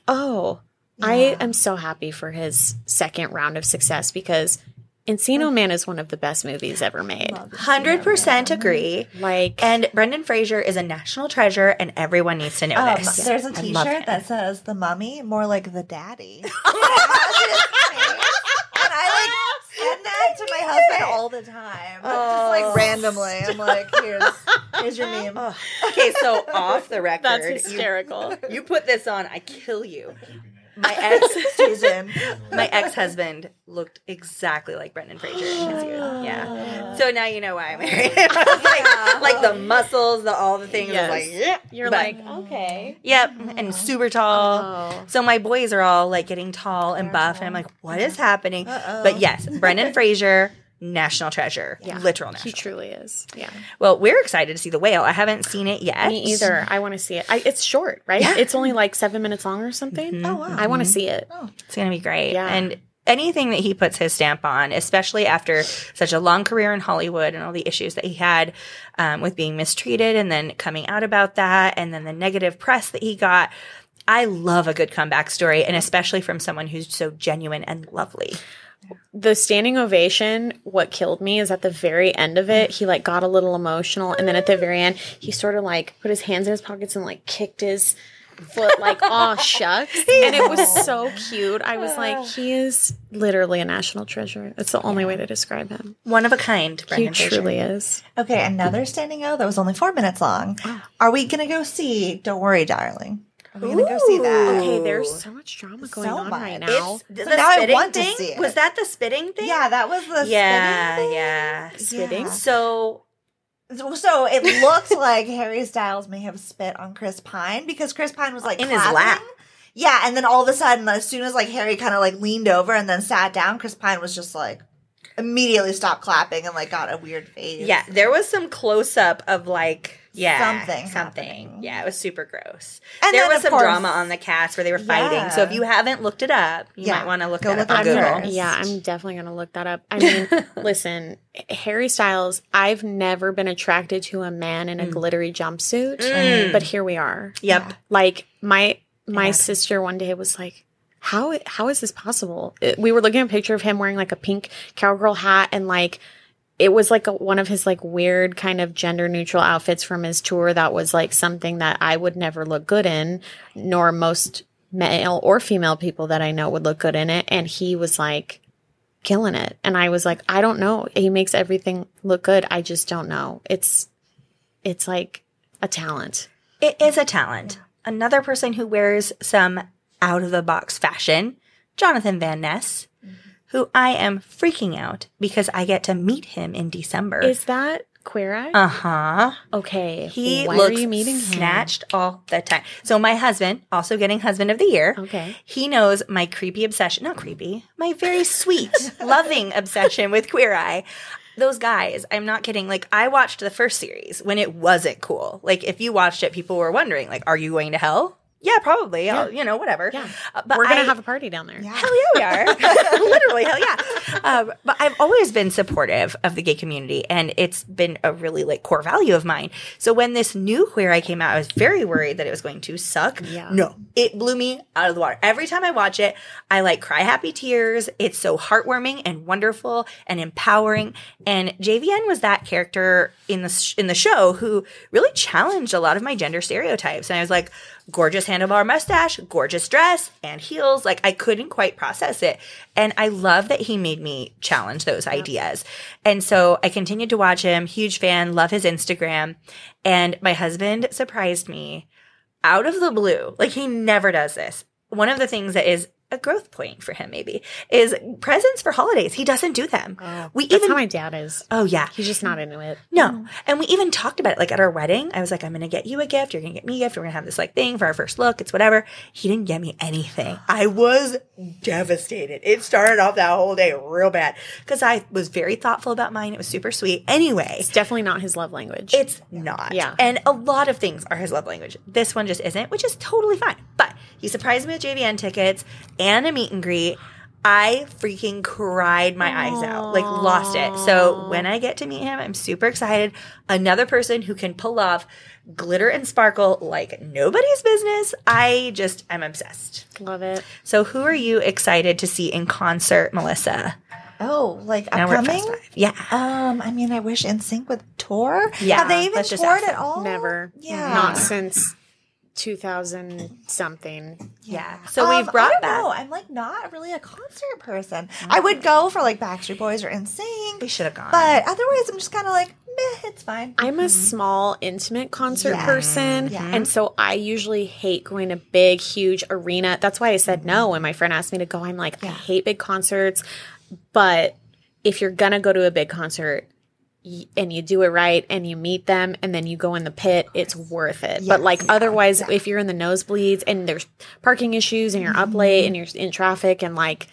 oh, Yeah. I am so happy for his second round of success because Encino Man is one of the best movies ever made. Love to see Hundred him, percent agree. Like, And Brendan Fraser is a national treasure, and everyone needs to know Um, this. there's a I love T-shirt that says "the mummy," more like the daddy. And it has his face. And I like send that to my husband all the time, just Oh. like randomly. I'm like, here's here's your meme. Oh, okay, so off the record, that's you- hysterical. You, put this on, I kill you. My ex, Susan. my ex husband looked exactly like Brendan Fraser in his youth. Yeah. So now you know why I married him. like, like the muscles, the all the things. Yes. like, yeah. You're But- like, okay. Yep, uh-huh. and super tall. Oh. So my boys are all like getting tall and buff, and I'm uh-huh. like, what is happening? Uh-oh. But yes, Brendan Fraser, national treasure, Yeah. literal national. He truly is. Yeah. well, we're excited to see the whale. I haven't seen it yet. Me either. I want to see it. I, it's short, right? Yeah. It's only like seven minutes long or something. Oh wow. I want to see it. Oh. It's going to be great. Yeah. And anything that he puts his stamp on, especially after such a long career in Hollywood and all the issues that he had um, with being mistreated and then coming out about that and then the negative press that he got. I love a good comeback story, and especially from someone who's so genuine and lovely. The standing ovation, what killed me is at the very end of it, he like got a little emotional. And then at the very end, he sort of like put his hands in his pockets and like kicked his foot like, oh, shucks. And it was so cute. I was like, ah. he is literally a national treasure. It's the only way to describe him. One of a kind, He truly is. Okay, another standing O that was only four minutes long. Oh. Are we gonna go see? Don't worry, darling. Are we gonna go see that? Okay, there's so much drama going So on right now. It's the So now I spitting want to see it. Was that the spitting thing? Yeah, that was the Yeah, spinning thing. yeah. Spitting? Yeah. So So so it looked like Harry Styles may have spit on Chris Pine because Chris Pine was like In his lap. Yeah, and then all of a sudden, as soon as like Harry kind of like leaned over and then sat down, Chris Pine was just like immediately stopped clapping and like got a weird face. Yeah, there was some close up of like yeah Something something. happening. Yeah, it was super gross. And there then, was some course- drama on the cast where they were fighting. So if you haven't looked it up, you Yeah, might want to look go that look up on it up Google. first. Yeah, I'm definitely going to look that up. I mean, listen, Harry Styles, I've never been attracted to a man in a glittery jumpsuit, Mm. but here we are. Yep. Like my my Yeah. sister one day was like, "How how is this possible?" It- we were looking at a picture of him wearing like a pink cowgirl hat and like it was like a, one of his like weird kind of gender neutral outfits from his tour that was like something that I would never look good in, nor most male or female people that I know would look good in it. And he was like killing it. And I was like, I don't know. He makes everything look good. I just don't know. It's it's like a talent. It is a talent. Another person who wears some out of the box fashion, Jonathan Van Ness, who I am freaking out because I get to meet him in December. Is that Queer Eye? uh huh. okay. He Why looks are you meeting him? snatched all the time. So my husband, also getting husband of the year. Okay. He knows my creepy obsession, not creepy, my very sweet, loving obsession with Queer Eye. Those guys, I'm not kidding. Like I watched the first series when it wasn't cool. Like if you watched it, people were wondering, like, are you going to hell? Yeah, probably. I'll, you know, whatever. Yeah. Uh, but We're gonna have a party down there. Yeah. Hell yeah, we are. Literally, hell yeah. Um, but I've always been supportive of the gay community, and it's been a really like core value of mine. So when this new Queer Eye came out, I was very worried that it was going to suck. Yeah. No, it blew me out of the water. Every time I watch it, I like cry happy tears. It's so heartwarming and wonderful and empowering. And JVN was that character in the sh- in the show who really challenged a lot of my gender stereotypes. And I was like, gorgeous handlebar mustache, gorgeous dress, and heels. Like I couldn't quite process it. And I love that he made me challenge those ideas. And so I continued to watch him, huge fan, love his Instagram. And my husband surprised me out of the blue. Like he never does this. One of the things that is a growth point for him maybe is presents for holidays. He doesn't do them. Oh, we That's even how my dad is. Oh yeah. He's just not into it. No. Mm-hmm. And we even talked about it like at our wedding. I was like, I'm going to get you a gift. You're going to get me a gift. We're going to have this like thing for our first look. It's whatever. He didn't get me anything. I was devastated. It started off that whole day real bad because I was very thoughtful about mine. It was super sweet. Anyway, It's definitely not his love language. it's not. Yeah. And a lot of things are his love language. This one just isn't, which is totally fine. But he surprised me with JVN tickets and a meet and greet. I freaking cried my eyes out, like lost it. So when I get to meet him, I'm super excited. Another person who can pull off glitter and sparkle like nobody's business. I just, I'm obsessed. Love it. So who are you excited to see in concert, Melissa? Oh, like Now we're at upcoming? Yeah. Um, I mean, I wish NSYNC would tour. Yeah, Have they even let's toured at all? Never. Yeah. Not since 2000 something. Yeah. So Um, we've brought I don't back. know. I'm like not really a concert person. Mm-hmm. I would go for like Backstreet Boys or In We should have gone. but otherwise, I'm just kind of like, meh, it's fine. I'm a mm-hmm. small, intimate concert Yeah. person. Yeah. And so I usually hate going to big, huge arena. That's why I said mm-hmm. no when my friend asked me to go. I'm like, I hate big concerts. But if you're going to go to a big concert, and you do it right and you meet them and then you go in the pit, it's worth it. but like otherwise, if you're in the nosebleeds and there's parking issues and you're up mm-hmm. late and you're in traffic and like,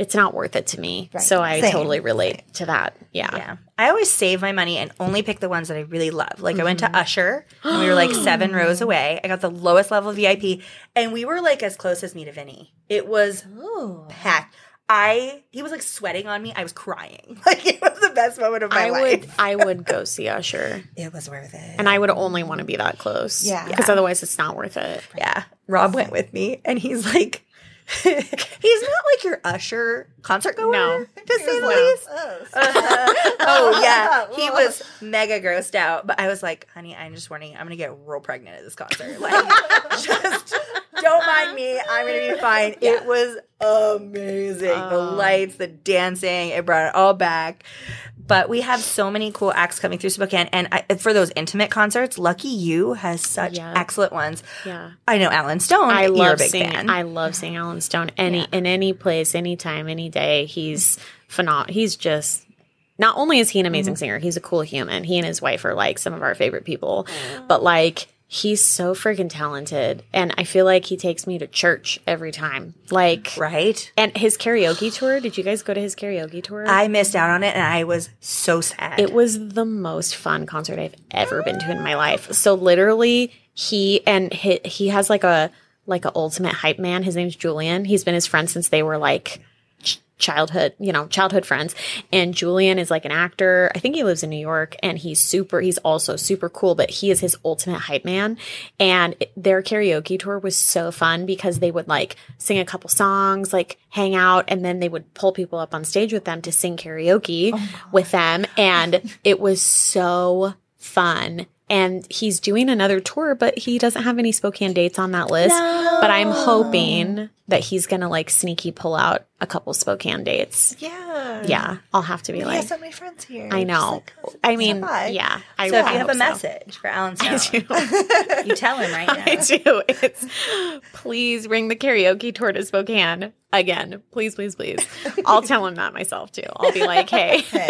it's not worth it to me. So I Same. totally relate to that. Yeah. Yeah. I always save my money and only pick the ones that I really love. Like I went to mm-hmm. Usher and we were like seven rows away. I got the lowest level VIP and we were like as close as me to Vinny. It was oh. packed. I he was like sweating on me. I was crying. Like it was the best moment of my life. I life. would I would go see Usher. It was worth it. And I would only want to be that close. Yeah. Because otherwise it's not worth it. Yeah. Rob went with me and he's like he's not like your Usher concert goer, No. to say the No. least. oh yeah, he was mega grossed out. But I was like, honey, I'm just warning. you, I'm gonna get real pregnant at this concert. Like, just don't mind me. I'm gonna be fine. It was amazing. the oh. lights, the dancing, it brought it all back. But we have so many cool acts coming through Spokane, and I, for those intimate concerts, Lucky You has such Yeah. excellent ones. Yeah. I know Allen Stone. I love big seeing fan. I love seeing Allen Stone any in any place, anytime, any day. He's phenomenal. He's just not only is he an amazing mm-hmm. singer, he's a cool human. He and his wife are like some of our favorite people. But like he's so freaking talented. And I feel like he takes me to church every time. Like right? and his karaoke tour, did you guys go to his karaoke tour? I missed out on it, and I was so sad. It was the most fun concert I've ever been to in my life. So literally, he and he, he has like a like a ultimate hype man. His name's Julian. He's been his friend since they were like childhood, you know, childhood friends. And Julian is like an actor. I think he lives in New York and he's super he's also super cool, but he is his ultimate hype man. And it- their karaoke tour was so fun because they would like sing a couple songs, like hang out and then they would pull people up on stage with them to sing karaoke oh with them and it was so fun. And he's doing another tour, but he doesn't have any Spokane dates on that list. But I'm hoping that he's gonna like sneaky pull out a couple Spokane dates. Yeah. Yeah, I'll have to be We like, have so many friends here. I know. Like, I mean, stop by. yeah. I So if I you have a hope so. message for Allen I Stone, do. you tell him right now. I do. It's please bring the karaoke tour to Spokane again. Please, please, please. I'll tell him that myself too. I'll be like, hey, Okay.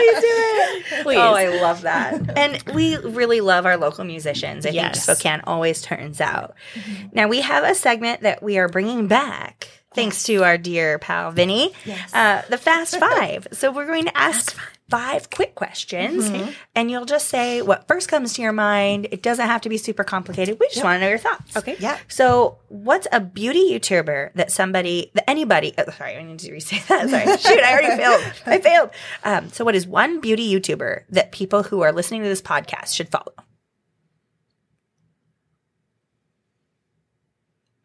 Please do it. please. Oh, I love that. and we really love our local musicians. I Yes. think Spokane always turns out. Now, we have a segment that we are bringing back. Thanks to our dear pal Vinny, Yes. uh, the Fast Five. So we're going to ask five quick questions, and you'll just say what first comes to your mind. It doesn't have to be super complicated. We just want to know your thoughts. Okay. Yeah. So, what's a beauty YouTuber that somebody, that anybody, oh, sorry, I need to restate that. Sorry. Shoot, I already failed. I failed. Um, so, what is one beauty YouTuber that people who are listening to this podcast should follow?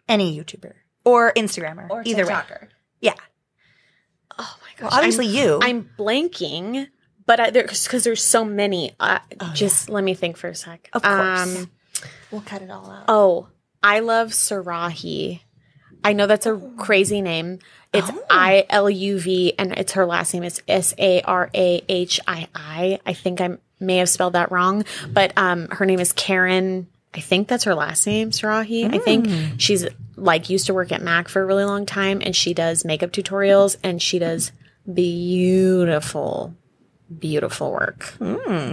Any YouTuber or Instagrammer, Or either way. Yeah. Oh my Well, gosh. obviously you. I'm blanking, but I, there's because there's so many. Uh, just let me think for a sec. Of course. We'll cut it all out. oh, I love Sarahi. I know that's a crazy name. It's I L U V, and it's her last name is S A R A H I I. I think I may have spelled that wrong, but um, her name is Karen. I think that's her last name, Sarahi. I think she's like used to work at Mac for a really long time, and she does makeup tutorials, and she does beautiful, beautiful work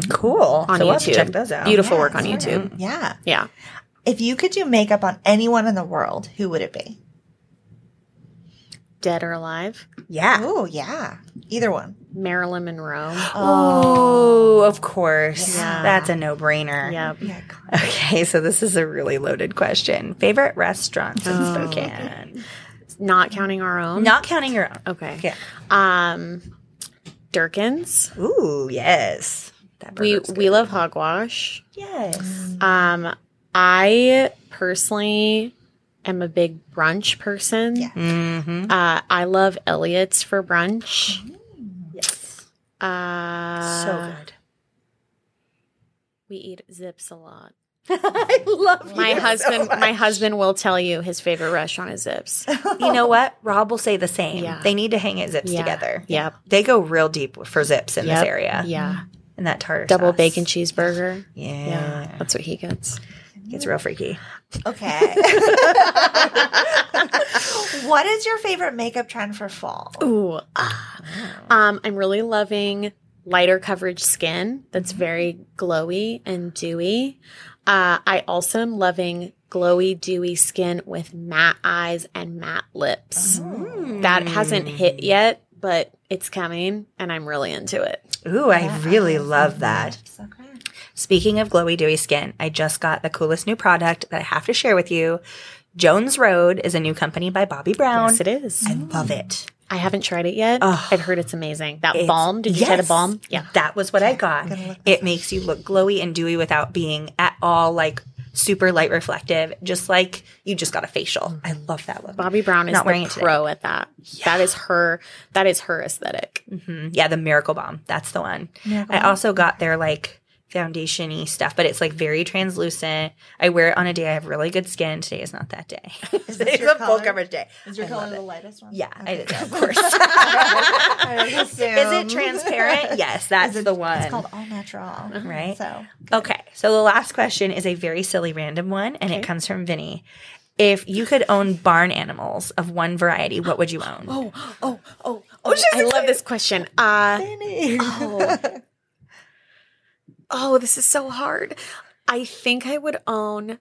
cool. on so we'll YouTube. check those out. Beautiful Yeah, work on it's YouTube. Yeah. Yeah. If you could do makeup on anyone in the world, who would it be? Dead or alive, Yeah. Oh, yeah. Either one. Marilyn Monroe. Oh, of course. Yeah. That's a no brainer. Yep. Yeah. Okay, so this is a really loaded question. Favorite restaurants in Oh. Spokane? Not counting our own. Not counting your own. Okay. Yeah. Um, Durkin's. Ooh, yes. That We we love hogwash. yes. Um, I personally am a big brunch person. Yeah. Mm-hmm. Uh, I love Elliot's for brunch. Yes. Uh, So good. We eat Zips a lot. I love My you husband, so my husband will tell you his favorite restaurant is Zips. You know what? Rob will say the same. Yeah. They need to hang at Zips Yeah. together. Yep. They go real deep for Zips in Yep. this area. Yeah. And that tartar Double sauce. bacon cheeseburger. Yeah. Yeah. That's what he gets. It's real freaky. Okay. what is your favorite makeup trend for fall? Ooh. ah. Um, I'm really loving lighter coverage skin that's very glowy and dewy. Uh, I also am loving glowy, dewy skin with matte eyes and matte lips. That hasn't hit yet, but it's coming and I'm really into it. Ooh, I really love that. So. Speaking of glowy, dewy skin, I just got the coolest new product that I have to share with you. Jones Road is a new company by Bobbi Brown. Yes, it is. I love it. I haven't tried it yet. Oh. I've heard it's amazing. That It's- balm, did you try the Yes. balm? Yeah. That was what I got. It makes you look glowy and dewy without being at all like super light reflective, just like you just got a facial. I love that look. Bobbi Brown is Not wearing the pro at that. That is her that is her aesthetic. Mhm. Yeah, the Miracle Balm. That's the one. Miracle I also got their like foundation-y stuff, but it's like very translucent. I wear it on a day I have really good skin. Today is not that day. Today's your a full coverage day. Is your I color the it. lightest one? Yeah, I Okay. did, of course. I would assume. Is it transparent? Yes, that's it- the one. It's called all natural. Right? So Okay, so the last question is a very silly random one, and it comes from Vinny. If you could own barn animals of one variety, what would you own? Oh, oh, oh, oh! I love this question. Uh, oh, oh, this is so hard. I think I would own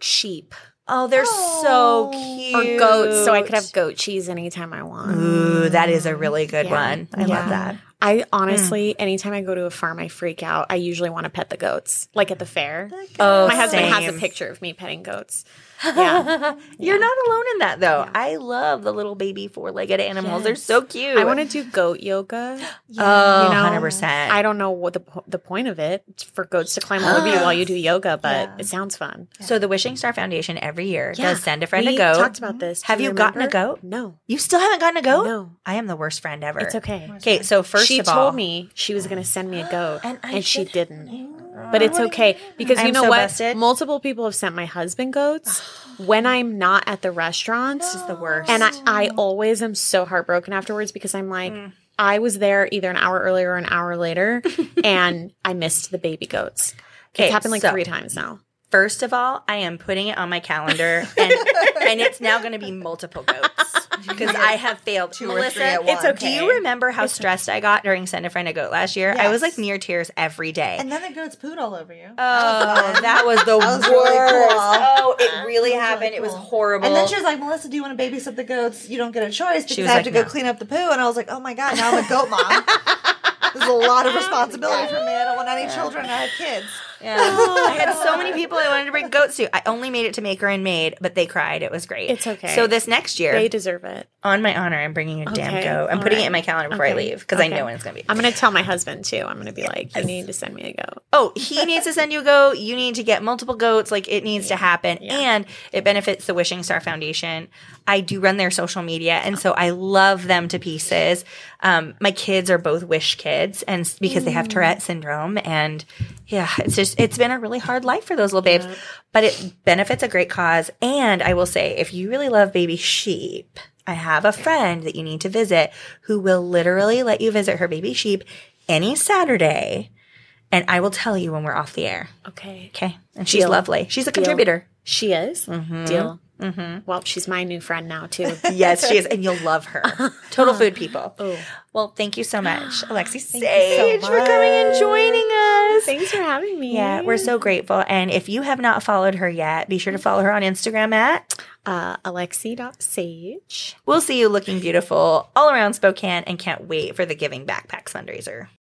sheep Oh, they're so cute. or goats, so I could have goat cheese anytime I want. Ooh, that is a really good Yeah. one. I love that. I honestly, anytime I go to a farm, I freak out. I usually want to pet the goats, like at the fair. Oh, My husband has a picture of me petting goats. Yeah, You're not alone in that though. I love the little baby four-legged animals. They're so cute. I want to do goat yoga. Oh, you know, 100%. I don't know what the the point of it It's for goats to climb all over you while you do yoga, but Yeah. it sounds fun. So the Wishing Star Foundation every year does send a friend we a goat. Talked about this. Have you gotten a goat? No, You still haven't gotten a goat? No. I am the worst friend ever. it's okay. Okay, so first she of all, told me she was going to send me a goat, And and, she didn't. But it's okay because you I'm know so what? busted. Multiple people have sent my husband goats when I'm not at the restaurant. This is the worst. And I, I always am so heartbroken afterwards because I'm like, Mm. I was there either an hour earlier or an hour later, and I missed the baby goats. Okay, It's happened like so- three times now. First of all, I am putting it on my calendar, and, and it's now going to be multiple goats because I have failed. Two or Melissa, three at it's once. Do you remember how stressed I got during Send a Friend a Goat last year? I was like near tears every day. And then the goats pooed all over you. Oh, that was the That was worst. really cool. Oh, it really happened. It was horrible. And then she was like, Melissa, do you want to babysit the goats? You don't get a choice because was I have like, to go "No." clean up the poo. And I was like, oh my God, now I'm a goat mom. There's a lot of responsibility for me. I don't want any children. I have kids. Yeah. I had so many people I wanted to bring goats to. I only made it to Maker and Maid, but they cried. It was great. It's okay. So this next year, They deserve it. on my honor, I'm bringing a damn goat. I'm all putting right. it in my calendar before I leave because I know when it's going to be. I'm gonna tell my husband too. I'm gonna be like, you need to send me a goat. oh, he needs to send you a goat. You need to get multiple goats. Like it needs to happen. And it benefits the Wishing Star Foundation. I do run their social media. And so I love them to pieces. Um, my kids are both Wish kids and because they have Tourette syndrome. And yeah, it's just, it's been a really hard life for those little babes, but it benefits a great cause. And I will say, if you really love baby sheep, I have a friend that you need to visit who will literally let you visit her baby sheep any Saturday and I will tell you when we're off the air. Okay. Okay. And she's Deal. lovely. She's a Deal. contributor. She is. Mm-hmm. Deal. Mm-hmm. Well, she's my new friend now too. Yes, she is. And you'll love her. Total food people. Oh. Well, thank you so much, Alexi you so Sage, for coming and joining us. Thanks for having me. Yeah, we're so grateful. And if you have not followed her yet, be sure to follow her on Instagram at. uh, Alexi.sage. We'll see you looking beautiful all around Spokane and can't wait for the Giving Back Packs fundraiser.